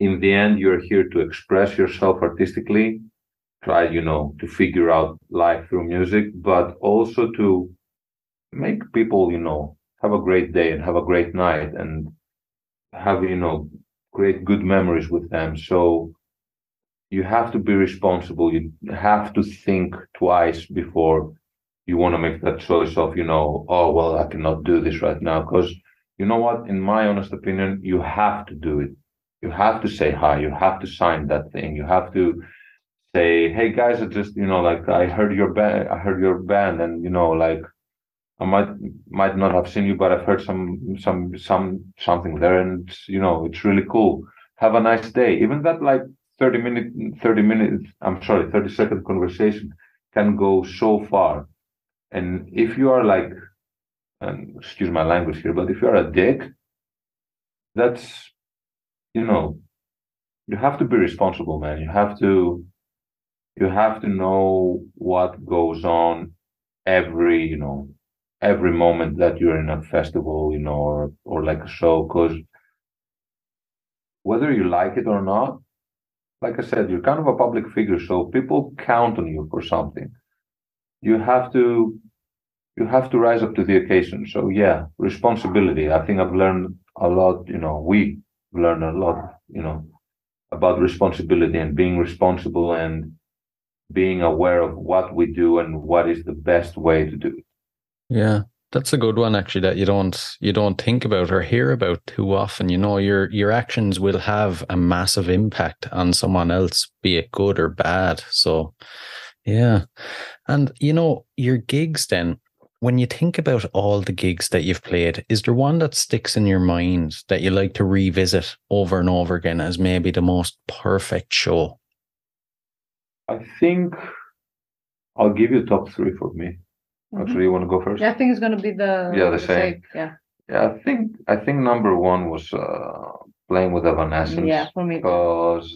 in the end, you're here to express yourself artistically, try, you know, to figure out life through music, but also to make people, you know, have a great day and have a great night and have, you know, great good memories with them. So you have to be responsible. You have to think twice before you want to make that choice of, you know, oh, well, I cannot do this right now. Because you know what? In my honest opinion, you have to do it. You have to say hi. You have to sign that thing. You have to say, hey guys, I just, you know, like I heard your band, I heard your band, and you know, like I might might not have seen you, but I've heard some some some something there, and you know, it's really cool. Have a nice day. Even that like 30 minute 30 minutes, I'm sorry, 30 second conversation can go so far. And if you are like, and excuse my language here, but if you're a dick, that's, you know, you have to be responsible, man. You have to, you have to know what goes on every, you know, every moment that you're in a festival, you know, or, or like a show, because whether you like it or not, like I said, you're kind of a public figure, so people count on you for something. You have to you have to rise up to the occasion. So yeah, responsibility. I think I've learned a lot, you know, we learn a lot, you know, about responsibility and being responsible and being aware of what we do and what is the best way to do it. Yeah. That's a good one actually that you don't you don't think about or hear about too often. You know, your your actions will have a massive impact on someone else, be it good or bad. So yeah. And you know, your gigs then, when you think about all the gigs that you've played, is there one that sticks in your mind that you like to revisit over and over again as maybe the most perfect show? I think I'll give you top three for me. Mhm. Actually, you want to go first? Yeah, I think it's gonna be the Yeah, the same. Yeah, Yeah, I think I think number one was uh, playing with Evanescence. yeah, for me. because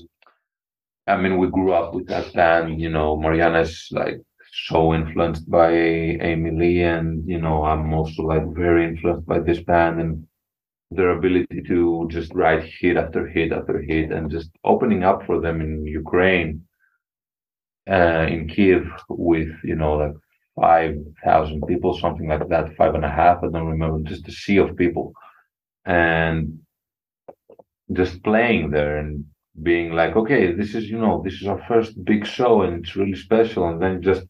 I mean we grew up with that band, you know, Marianna's like so influenced by Amy Lee and you know, I'm also like very influenced by this band and their ability to just write hit after hit after hit and just opening up for them in Ukraine uh in Kiev with, you know, like five thousand people, something like that, five and a half, I don't remember, just a sea of people. And just playing there and being like, okay, this is, you know, this is our first big show and it's really special. And then just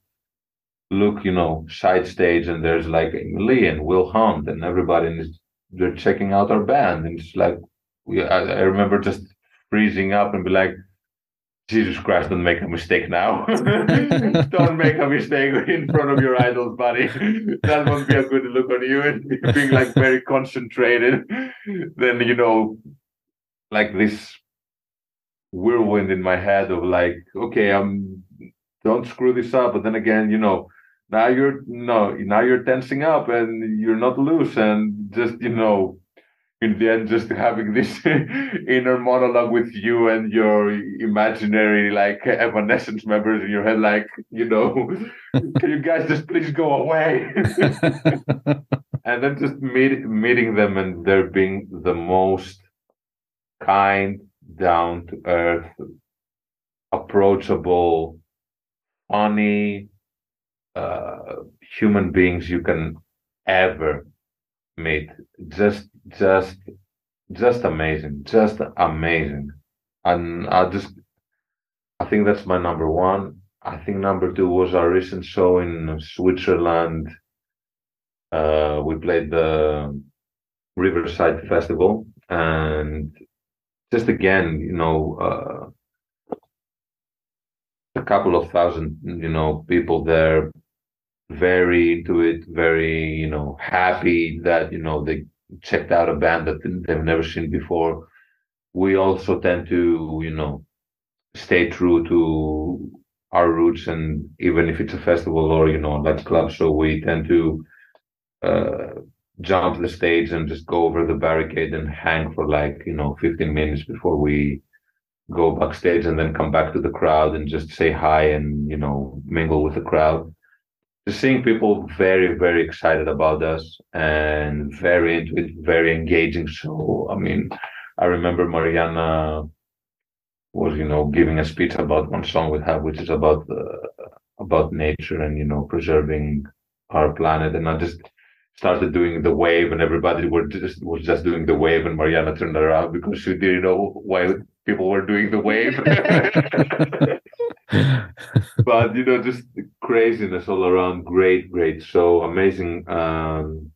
look, you know, side stage and there's like Lee and Will Hunt and everybody and they're checking out our band. And it's like, we, I, I remember just freezing up and be like, Jesus Christ, don't make a mistake now. don't make a mistake in front of your idols, buddy. That won't be a good look on you. And being like very concentrated, then, you know, like this whirlwind in my head of like, okay, I'm don't screw this up. But then again, you know, now you're no, now you're tensing up and you're not loose, and just you know, in the end, just having this inner monologue with you and your imaginary like Evanescence members in your head, like, you know, can you guys just please go away? and then just meet, meeting them and they're being the most kind, down to earth, approachable, funny uh, human beings you can ever meet. Just, just, just amazing, just amazing. And I just, I think that's my number one. I think number two was our recent show in Switzerland. Uh, we played the Riverside Festival and just again, you know, uh, a couple of thousand, you know, people there, very into it, very, you know, happy that, you know, they checked out a band that they've never seen before. We also tend to, you know, stay true to our roots. And even if it's a festival or, you know, like club show, we tend to, uh, jump the stage and just go over the barricade and hang for like you know 15 minutes before we go backstage and then come back to the crowd and just say hi and you know mingle with the crowd seeing people very very excited about us and very into it very engaging so i mean i remember marianna was you know giving a speech about one song we have which is about uh, about nature and you know preserving our planet and i just started doing the wave and everybody were just was just doing the wave and Marianna turned around because she didn't know why people were doing the wave. but you know, just craziness all around. Great, great show, amazing, um,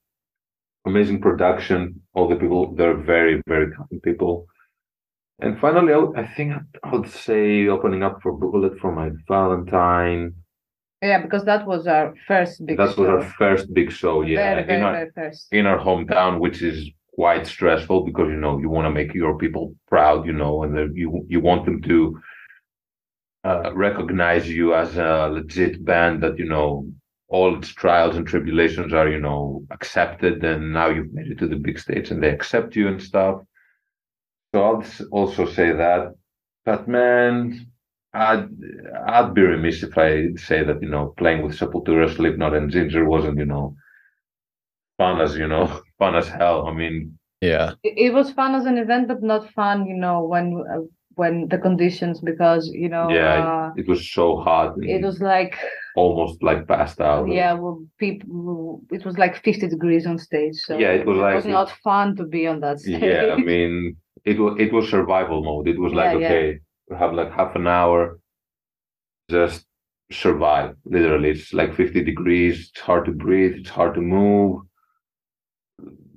amazing production. All the people, they're very, very kind people. And finally, I, I think I would say opening up for Bullet for my Valentine. Yeah, because that was our first big That was our first big show. Yeah, very, very, in our, very first. in our hometown, which is quite stressful because you know you want to make your people proud, you know, and you you want them to uh, recognize you as a legit band that you know all its trials and tribulations are you know accepted, and now you've made it to the big stage and they accept you and stuff. So I'll also say that, but man. I'd I'd be remiss if I say that you know playing with Sepultura, Slipknot, and Ginger wasn't you know fun as you know fun as hell. I mean, yeah. It, it was fun as an event, but not fun, you know, when uh, when the conditions because you know Yeah, uh, it was so hot. it was like almost like passed out. yeah, well, people it was like 50 degrees on stage, so Yeah, it was like- was not fun to be on that stage. Yeah, I mean, it was it was survival mode. It was like Yeah, yeah. okay, we have like half an hour, just survive. Literally, it's like fifty degrees. It's hard to breathe. It's hard to move.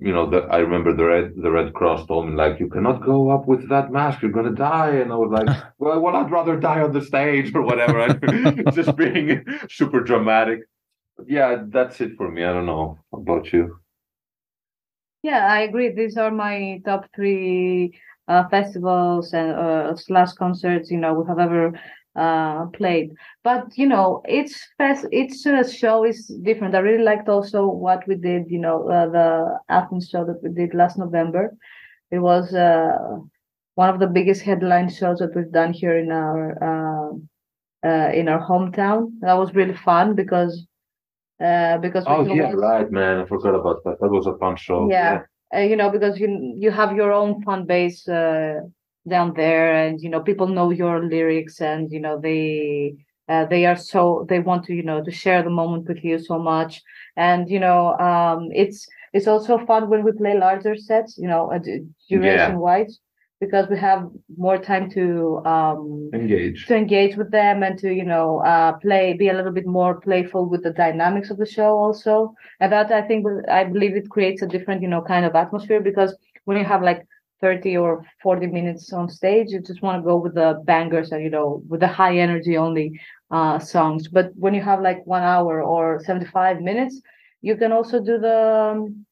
You know, the, I remember the Red the Red Cross told me like, you cannot go up with that mask, you're gonna die. And I was like, well, well I'd rather die on the stage or whatever. Just being super dramatic. But yeah, that's it for me. I don't know about you. Yeah, I agree. These are my top three uh, festivals and uh, slash concerts, you know, we have ever uh, played. But you know, each fest, each uh, show is different. I really liked also what we did. You know, uh, the Athens show that we did last November. It was uh, one of the biggest headline shows that we've done here in our uh, uh, in our hometown. That was really fun because uh, because Oh yeah, always- right, man. I forgot about that. That was a fun show. yeah, uh, you know because you you have your own fan base uh, down there and you know people know your lyrics and you know they uh, they are so they want to you know to share the moment with you so much. And you know um it's it's also fun when we play larger sets you know uh, du- duration wise because we have more time to um Engage. to engage with them and to you know uh play be a little bit more playful with the dynamics of the show also. And that i think i believe it creates a different you know kind of atmosphere because when you have like 30 or 40 minutes on stage you just want to go with the bangers and you know with the high energy only uh songs but when you have like one hour or 75 minutes you can also do the um,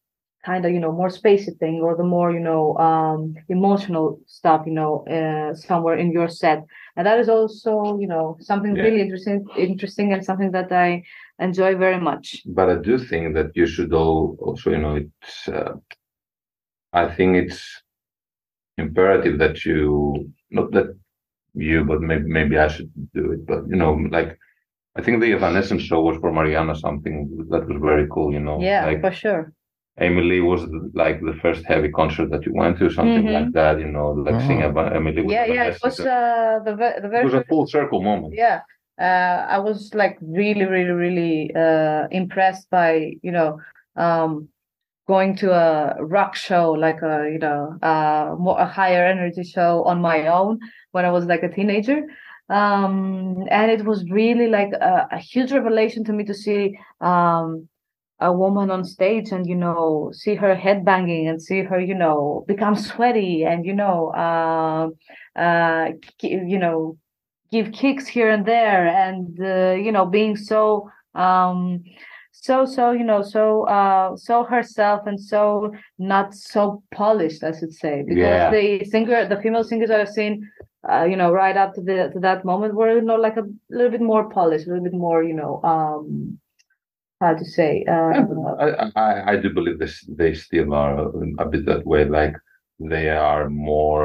kind of you know more spacey thing or the more you know um emotional stuff you know uh, somewhere in your set and that is also you know something Yeah. really interesting interesting and something that i enjoy very much but I do think that you should all also, you know, it's. Uh, I think it's imperative that you, not that you, but maybe maybe I should do it. But you know, like I think the Evanescence show was for Marianna something that was very cool. You know, yeah like for sure Amy Lee was like the first heavy concert that you went to, something Mhm. like that. You know, like seeing Oh. about Amy Lee. with yeah yeah it was uh the, ve- the it was a full circle moment. yeah uh i was like really really really uh impressed by you know um going to a rock show like a you know uh more a higher energy show on my own when i was like a teenager. Um and it was really like a, a huge revelation to me to see um a woman on stage and you know see her head banging and see her you know become sweaty and you know uh, uh you know give kicks here and there and uh, you know being so um so so you know so uh so herself and so not so polished i should say because Yeah. the singer the female singers i've seen uh, you know right up to the to that moment were you know like a little bit more polished a little bit more you know um how to say uh I, I I do believe this they still are a bit that way. Like they are more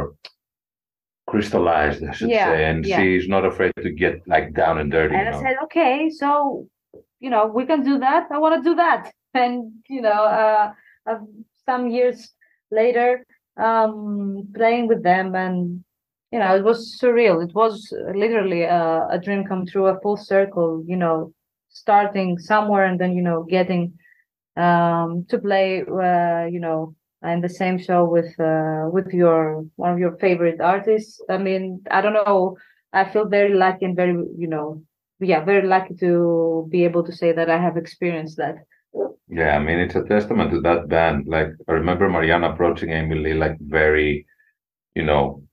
crystallized, I should Yeah, say. And yeah. she's not afraid to get like down and dirty. and you I know? said, okay, so you know, we can do that. I want to do that. And you know, uh, uh, some years later, um, playing with them, and you know, it was surreal. It was literally a, a dream come true, a full circle. You know, starting somewhere and then you know getting um to play, uh, you know, in the same show with uh with your one of your favorite artists. I mean, I don't know. I feel very lucky and very, you know, yeah, very lucky to be able to say that I have experienced that. Yeah, I mean it's a testament to that band. Like I remember Marianna approaching Amy Lee like very, you know,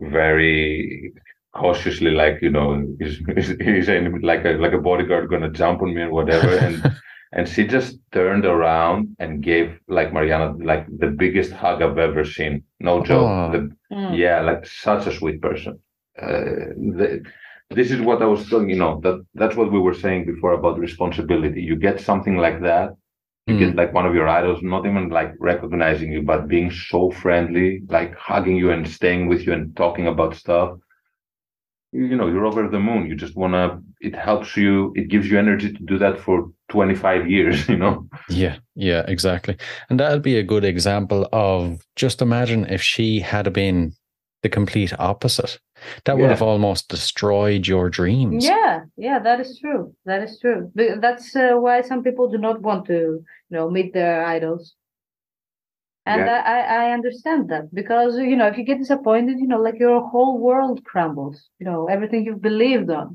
very cautiously, like you know, is is, is any- like a like a bodyguard gonna jump on me or whatever, and and she just turned around and gave like Marianna like the biggest hug I've ever seen. No joke. Oh. The Mm. yeah like such a sweet person uh, the, this is what i was telling you know that that's what we were saying before about responsibility you get something like that you Mm. get like one of your idols not even like recognizing you but being so friendly like hugging you and staying with you and talking about stuff you, you know you're over the moon you just want to it helps you it gives you energy to do that for 25 years you know Yeah, yeah, exactly. And that'll be a good example of just imagine if she had been the complete opposite. That would have almost destroyed your dreams. Yeah, yeah, that is true. That is true. That's uh, why some people do not want to, you know, meet their idols. And Yeah. I, I I understand that because you know if you get disappointed, you know, like your whole world crumbles. You know, everything you've believed on,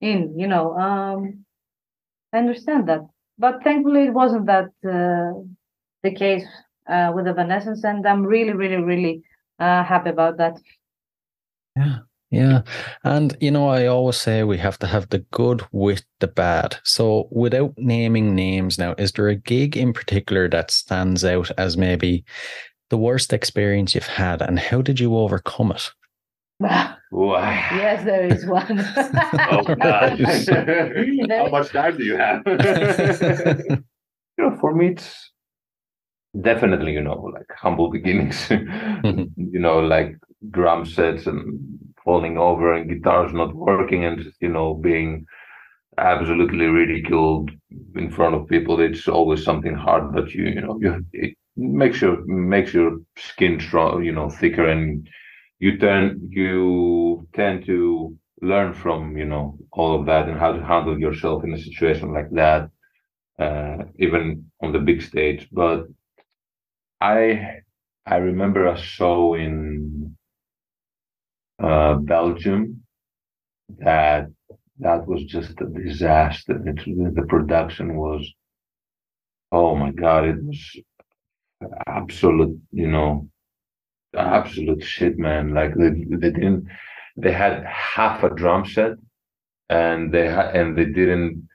in, you know. Um, I understand that, but thankfully it wasn't that uh, the case uh, with Evanescence, and I'm really, really, really uh, happy about that. Yeah. Yeah. And, you know, I always say we have to have the good with the bad. So, without naming names now, is there a gig in particular that stands out as maybe the worst experience you've had and how did you overcome it? Wow. yes, there is one. Oh God! There- How much time do you have? you know, for me, it's definitely you know like humble beginnings. you know, like drum sets and falling over and guitars not working and just you know being absolutely ridiculed in front of people. It's always something hard, but you you know you it makes your makes your skin strong, you know, thicker and you turn you tend to learn from you know all of that and how to handle yourself in a situation like that uh, even on the big stage but i i remember a show in uh, belgium that that was just a disaster it, the production was oh my god it was absolute you know absolute shit, man. Like they, they didn't, they had half a drum set, and they had, and they didn't,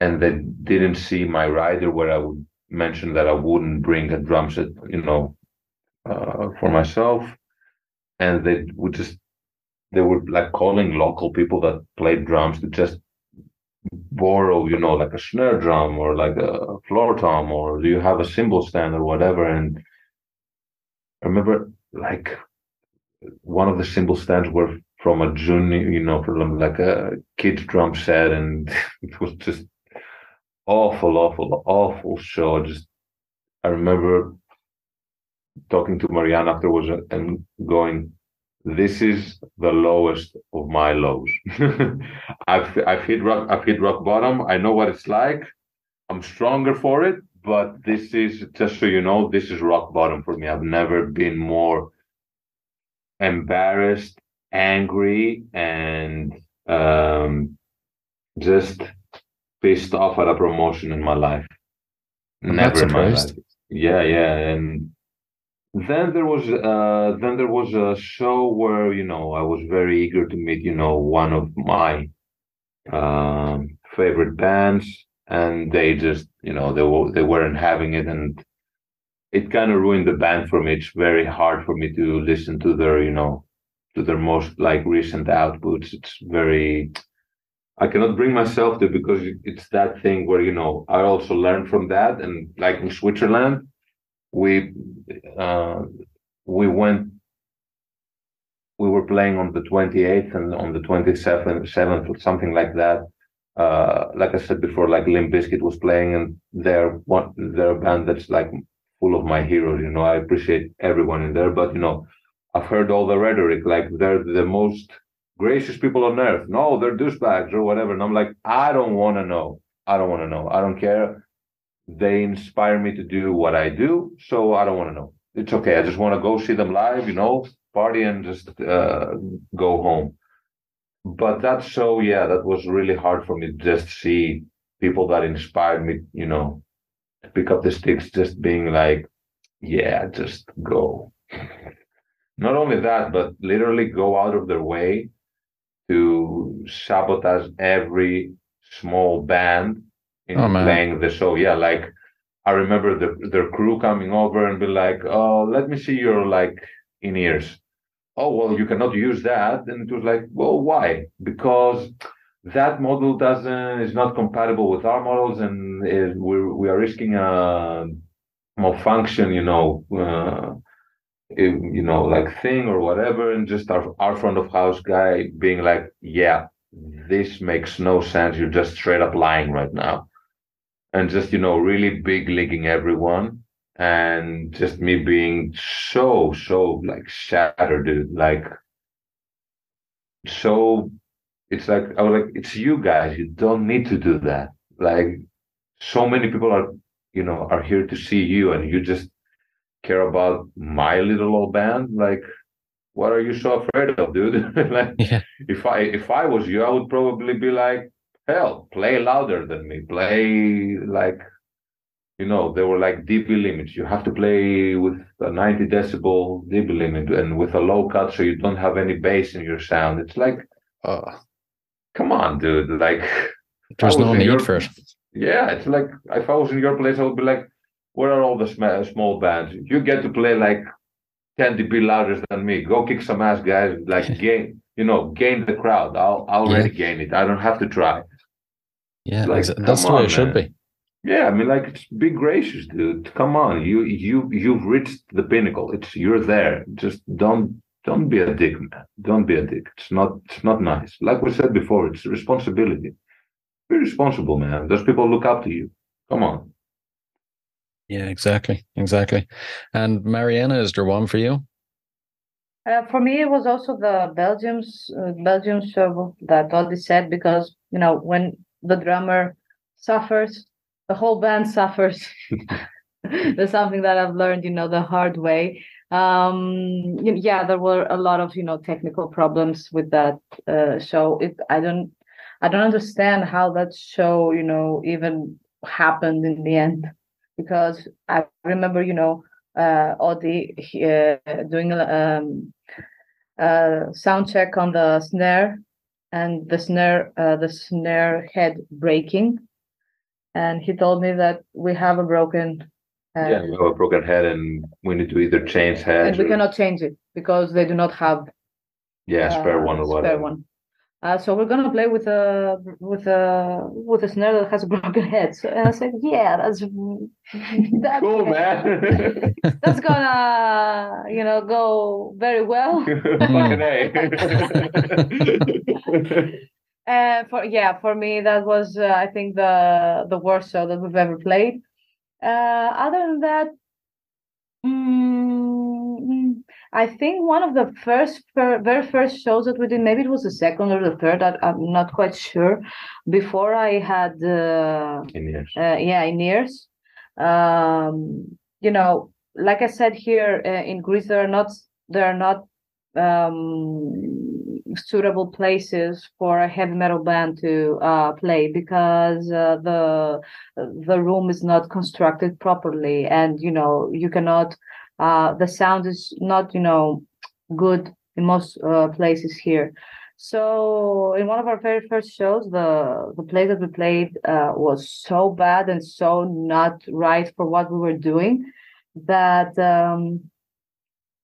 and they didn't see my rider where I would mention that I wouldn't bring a drum set, you know, uh, for myself, and they would just, they were like calling local people that played drums to just borrow, you know, like a snare drum or like a floor tom, or do you have a cymbal stand or whatever, and I remember like one of the cymbal stands were from a junior, you know, from like a kid's drum set, and it was just awful, awful, awful show. Just I remember talking to Marianna afterwards and going, "This is the lowest of my lows. I've I've hit rock I've hit rock bottom. I know what it's like. I'm stronger for it, but this is just so you know, this is rock bottom for me. I've never been more embarrassed, angry, and um, just pissed off at a promotion in my life. I'm Never in my life. Yeah, yeah, and then there was uh then there was a show where you know I was very eager to meet you know one of my um favorite bands and they just you know they were they weren't having it and it kind of ruined the band for me it's very hard for me to listen to their you know to their most like recent outputs it's very i cannot bring myself to because it's that thing where you know i also learned from that and like in switzerland we uh we went we were playing on the 28th and on the 27th 7th or something like that uh, like I said before, like Limp Bizkit was playing, and they're one, they're a band that's like full of my heroes. You know, I appreciate everyone in there, but you know, I've heard all the rhetoric, like they're the most gracious people on earth. No, they're douchebags or whatever. And I'm like, I don't want to know. I don't want to know. I don't care. They inspire me to do what I do, so I don't want to know. It's okay. I just want to go see them live. You know, party and just uh, go home but that show, yeah, that was really hard for me to just see people that inspired me, you know, to pick up the sticks, just being like, yeah, just go. Not only that, but literally go out of their way to sabotage every small band in Oh, playing the show. Yeah, like I remember the, their crew coming over and be like, oh, let me see your like in ears oh well you cannot use that. And it was like well why? Because that model doesn't is not compatible with our models and uh, we're, we are risking a malfunction you know uh, you know like thing or whatever and just our, our front of house guy being like yeah this makes no sense. You're just straight up lying right now. And just you know really big leaguing everyone and just me being so so like shattered dude. Like so it's like i was like it's you guys. You don't need to do that. Like so many people are you know are here to see you and you just care about my little old band like what are you so afraid of dude like Yeah. if i if i was you i would probably be like hell play louder than me play like you know, they were like dB limits. You have to play with a 90 decibel dB limit and with a low cut so you don't have any bass in your sound. It's like, Oh, come on, dude. Like, there's no need your- for it. yeah, it's like if I was in your place, I would be like, where are all the sma- small bands? You get to play like 10 dB louder than me. Go kick some ass, guys. Like, gain, you know, gain the crowd. I'll, I'll Yeah. already gain it. I don't have to try. Yeah, Like, that's the come way on, it should man. be. Yeah, I mean, like, it's be gracious, dude. Come on, you you you've reached the pinnacle. It's you're there. Just don't don't be a dick, man. Don't be a dick. It's not it's not nice. Like we said before, it's responsibility. Be responsible, man. Those people look up to you. Come on. Yeah, exactly, exactly. And Marianna, is there one for you? Uh, for me, it was also the Belgium's uh, Belgium show that Ody said because you know when the drummer suffers, the whole band suffers. That's something that I've learned, you know, the hard way. Um, yeah, there were a lot of you know technical problems with that uh, show. It I don't I don't understand how that show you know even happened in the end because I remember you know uh, Ody uh, doing a um, uh, sound check on the snare, and the snare uh, the snare head breaking, and he told me that we have a broken. Uh, yeah, we have a broken head, and we need to either change head. and we or- cannot change it because they do not have yeah, spare uh, one or spare whatever. one. Uh, so we're gonna play with a with a with a snare that has a broken head. So, and I said, yeah, that's that's Cool, man. that's gonna you know go very well. Fucking A. Uh, for yeah, for me that was uh, I think the the worst show that we've ever played. Uh, other than that, mm, I think one of the first fir- very first shows that we did, maybe it was the second or the third, I, I'm not quite sure. Before I had uh, In years. uh, yeah in years um you know like i said here uh, in greece there are not there are not um suitable places for a heavy metal band to uh play because uh, the the room is not constructed properly and you know you cannot uh the sound is not you know good in most uh, places here so in one of our very first shows, the the play that we played uh, was so bad and so not right for what we were doing that um,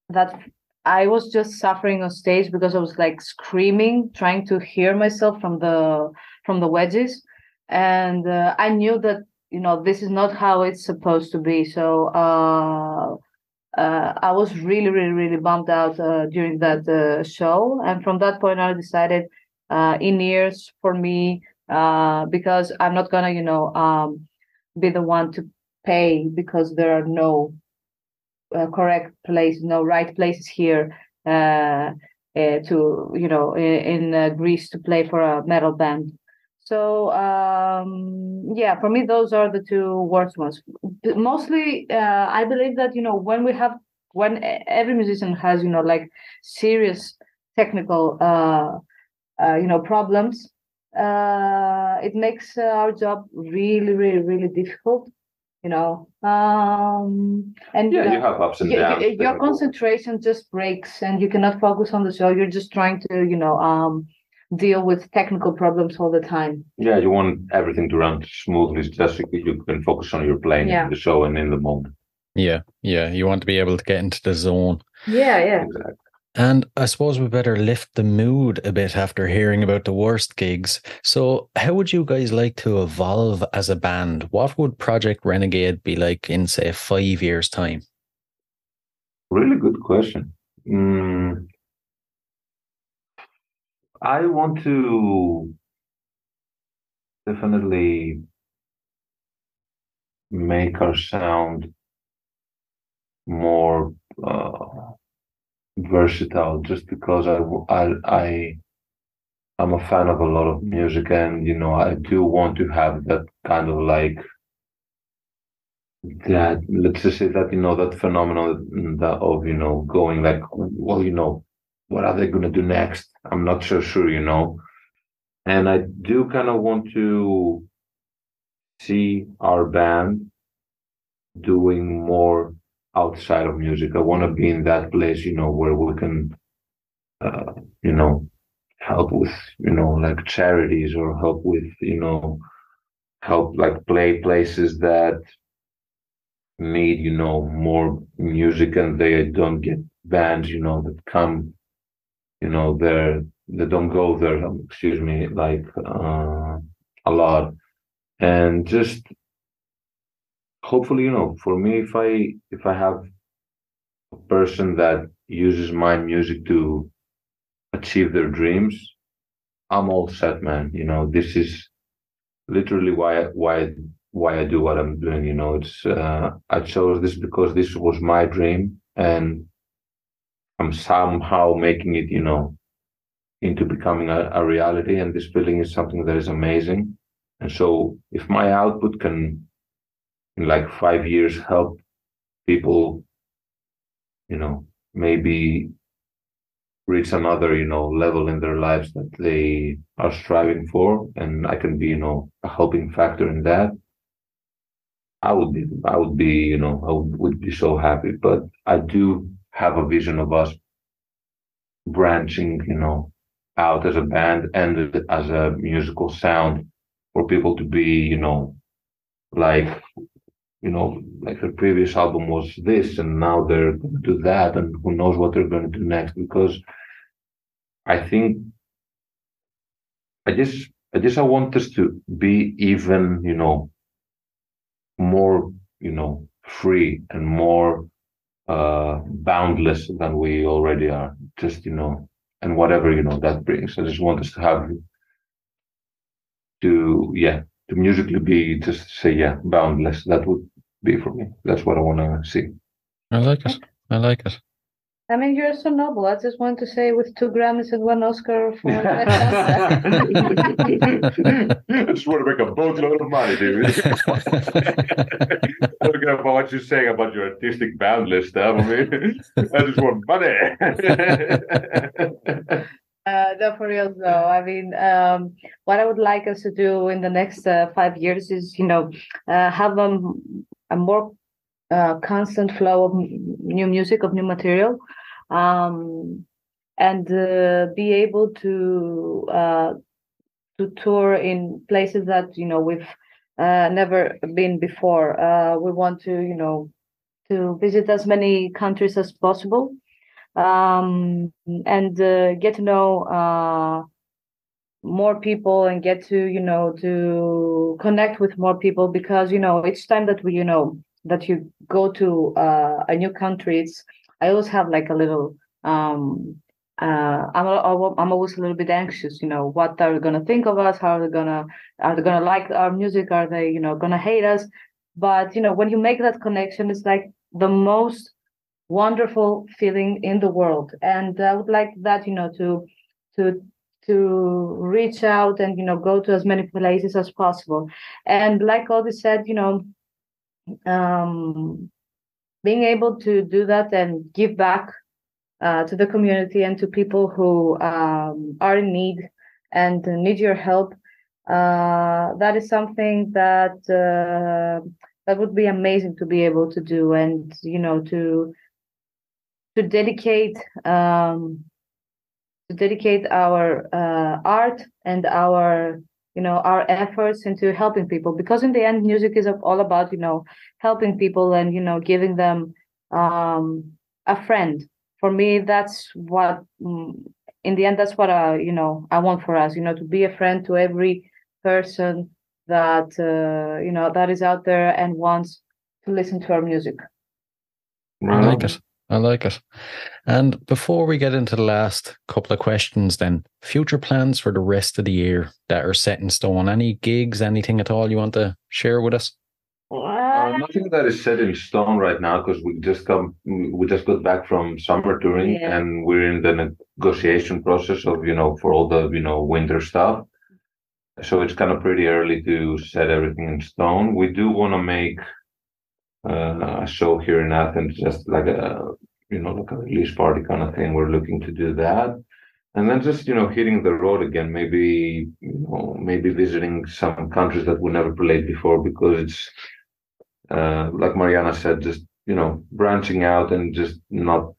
that I was just suffering on stage because I was like screaming, trying to hear myself from the from the wedges, and uh, I knew that you know this is not how it's supposed to be. So. Uh, uh, I was really, really, really bummed out uh, during that uh, show, and from that point on, I decided uh, in years for me uh, because I'm not gonna, you know, um, be the one to pay because there are no uh, correct places, no right places here uh, to, you know, in, in Greece to play for a metal band. So um, yeah, for me, those are the two worst ones. Mostly, uh, I believe that you know when we have when every musician has you know like serious technical uh, uh, you know problems, uh, it makes uh, our job really, really, really difficult. You know, um, and Yeah, know, you have ups and downs. your technical. concentration just breaks and you cannot focus on the show you're just trying to you know um deal with technical problems all the time Yeah, you want everything to run smoothly, just so you can focus on your playing Yeah. in the show and in the moment. Yeah, yeah. You want to be able to get into the zone. yeah yeah Exactly. And I suppose we better lift the mood a bit after hearing about the worst gigs. So, how would you guys like to evolve as a band? What would Project Renegade be like in, say, five years' time? Really good question. Mm, I want to definitely make our sound more uh, versatile just because I I I am a fan of a lot of music and, you know, I do want to have that kind of like that let's just say that you know that phenomenon that of you know going like well you know what are they going to do next i'm not so sure you know and i do kind of want to see our band doing more outside of music. I want to be in that place, you know, where we can, uh, you know, help with, you know, like charities or help with, you know, help like play places that need, you know, more music and they don't get bands, you know, that come, you know, there, they don't go there, excuse me, like, uh, a lot. And just hopefully, you know, for me, if I, if I have a person that uses my music to achieve their dreams, I'm all set, man. You know, this is literally why why why I do what I'm doing. You know, it's uh, I chose this because this was my dream, and I'm somehow making it, you know, into becoming a, a reality. And this feeling is something that is amazing. And so, if my output can, in like five years, help people, you know, maybe reach another you know level in their lives that they are striving for and i can be you know a helping factor in that i would be i would be you know i would, would be so happy but i do have a vision of us branching you know out as a band and as a musical sound for people to be you know like you know like the previous album was this and now they're going to do that and who knows what they're going to do next because i think i just i just i want us to be even you know more you know free and more uh boundless than we already are just you know and whatever you know that brings. I just want us to have to yeah to musically be just say yeah boundless. That would be for me. That's what i want to see. I like it. I like it. I mean, you're so noble. I just want to say, with two Grammys and one Oscar for I just want to make a boatload of money, dude. I don't care about what you're saying about your artistic boundless stuff. I mean, I just want money. Uh, no, for real though. I mean, um, what I would like us to do in the next uh, five years is, you know, uh, have a, a more uh, constant flow of new music, of new material, um, and uh, be able to uh, to tour in places that you know we've uh, never been before. Uh, we want to, you know, to visit as many countries as possible um, and uh, get to know more people and get to you know to connect with more people because you know each time that we you know that you go to uh, a new country it's i always have like a little um uh I'm, I'm always a little bit anxious you know what are they gonna think of us how are they gonna are they gonna like our music are they you know gonna hate us? But you know when you make that connection it's like the most wonderful feeling in the world. And i would like that you know to to to reach out and you know go to as many places as possible. And like Ody said you know um being able to do that and give back uh, to the community and to people who um, are in need and need your help uh, that is something that uh, that would be amazing to be able to do and you know to to dedicate um, to dedicate our uh, art and our you know our efforts into helping people because in the end music is all about you know helping people and you know giving them um, a friend. For me that's what mm, in the end that's what I you know I want for us you know to be a friend to every person that uh, you know that is out there and wants to listen to our music. I like it. I like it. And before we get into the last couple of questions, then future plans for the rest of the year that are set in stone. Any gigs, anything at all you want to share with us? Uh, nothing that is set in stone right now because we just come we just got back from summer touring Yeah. and we're in the negotiation process of you know for all the you know winter stuff so it's kind of pretty early to set everything in stone we do want to make uh, a show here in athens just like a you know like a release party kind of thing we're looking to do that and then just you know hitting the road again maybe you know maybe visiting some countries that we never played before because it's uh, like Marianna said, just you know, branching out and just not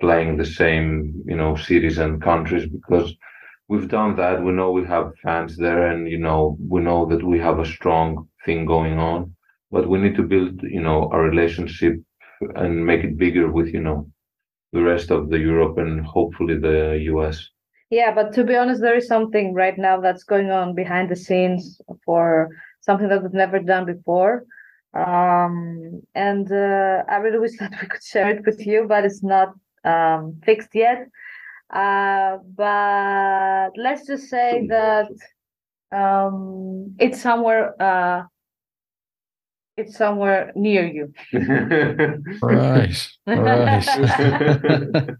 playing the same, you know, cities and countries because we've done that. We know we have fans there, and you know, we know that we have a strong thing going on. But we need to build, you know, a relationship and make it bigger with, you know, the rest of the Europe and hopefully the US. Yeah, but to be honest, there is something right now that's going on behind the scenes for something that we've never done before. Um, and uh, I really wish that we could share it with you, but it's not um, fixed yet. Uh, but let's just say that um, it's somewhere. Uh, it's somewhere near you. Right, right.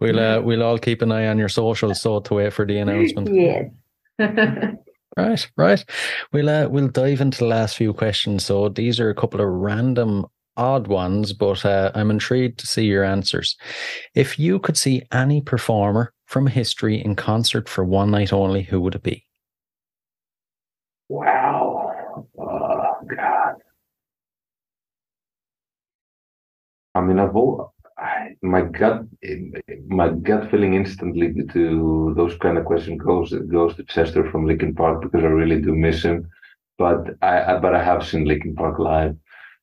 we'll uh, we'll all keep an eye on your socials so to wait for the announcement. yes. Right, right. We'll uh, we'll dive into the last few questions. So these are a couple of random odd ones, but uh, I'm intrigued to see your answers. If you could see any performer from history in concert for one night only, who would it be? Wow. Oh, God. I mean, I've all, I, my gut, my gut feeling instantly to those kind of questions goes goes to Chester from Linkin Park because I really do miss him. But I, I but I have seen Linkin Park live,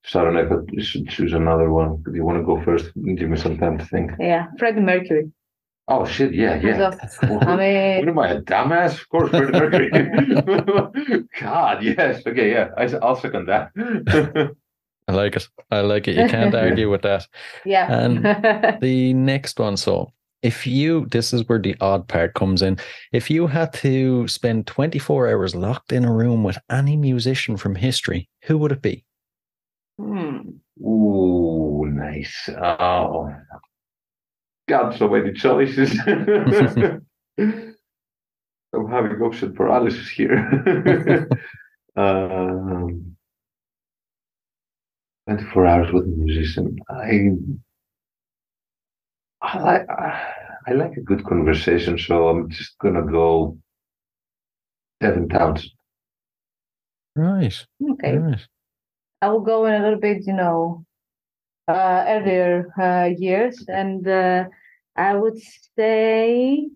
so I don't know if I should choose another one. Do you want to go first? Give me some time to think. Yeah, Freddie Mercury. Oh shit! Yeah, yeah. I mean, What am I, a dumbass? Of course, Freddie Mercury. God, yes. Okay, yeah, I, I'll second that. I like it. I like it. You can't argue with that. yeah. And The next one. So, if you, this is where the odd part comes in. If you had to spend 24 hours locked in a room with any musician from history, who would it be? Hmm. Ooh, nice. Oh, God, so many choices. I'm having option paralysis here. um, 24 hours with a musician. I, I like, I like a good conversation, so I'm just gonna go Devin Townsend. Right. Okay. Right. I will go in a little bit, you know, uh, earlier uh, years, and uh, I would say,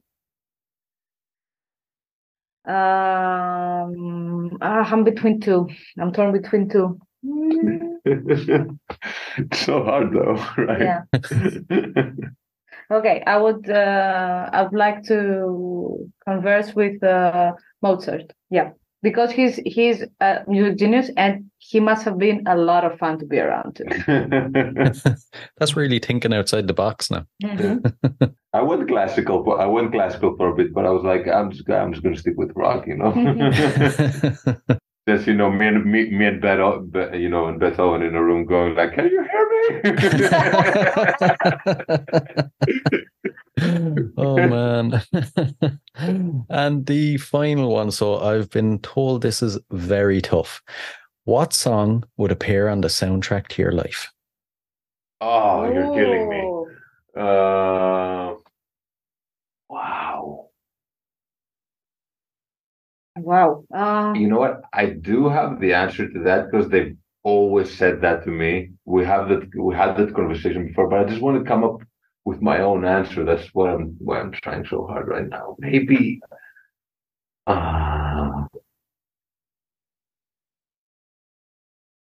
um, ah, I'm between two. I'm torn between two. Mm, it's so hard though, right? yeah. Okay. I would. Uh, I would like to converse with uh, Mozart. Yeah, because he's he's a music genius, and he must have been a lot of fun to be around. Too. That's really thinking outside the box now. Mhm. I went classical, but I went classical for a bit, but I was like, I'm just, I'm just gonna stick with rock, you know. Just you know, me and me, me and Beethoven, Be- you know, and Beethoven in a room going like, "Can you hear me?" oh man. and the final one. So I've been told this is very tough. What song would appear on the soundtrack to your life? oh, you're killing me. Oh. Uh, wow. Wow. Uh, You know what? I do have the answer to that because they've always said that to me. We have that we had that conversation before, but I just want to come up with my own answer. That's what I'm why I'm trying so hard right now. Maybe uh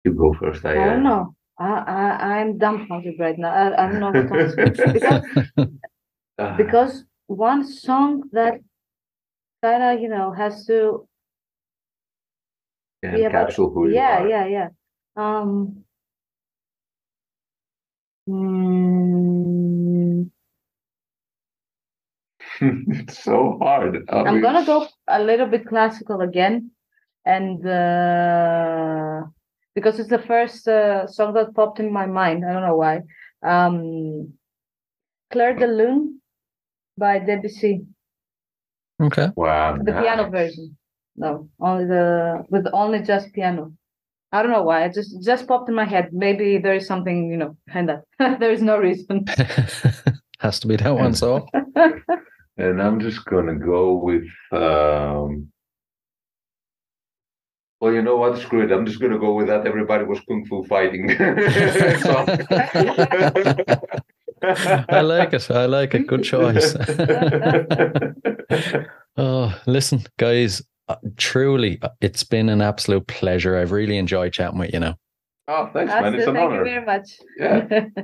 you go first. I, I don't uh, know. I, I I'm dumbfounded right now. I, I don't know what to because because one song that kind of you know has to be about capsule who you yeah are. yeah yeah um mm, it's so hard. I I'm mean, gonna go a little bit classical again and uh because it's the first uh, song that popped in my mind I don't know why um Clair de Lune by Debussy Okay. Wow, the piano version no only the with only just piano I don't know why it just just popped in my head maybe there is something you know behind that there is no reason Has to be that one. So And I'm just gonna go with um Well, you know what? Screw it. I'm just going to go with that. Everybody was kung fu fighting. I like it. I like it. Good choice. oh, listen, guys, uh, truly, uh, it's been an absolute pleasure. I've really enjoyed chatting with you now. oh, thanks, man. It's Astrid, an thank you very much. Yeah.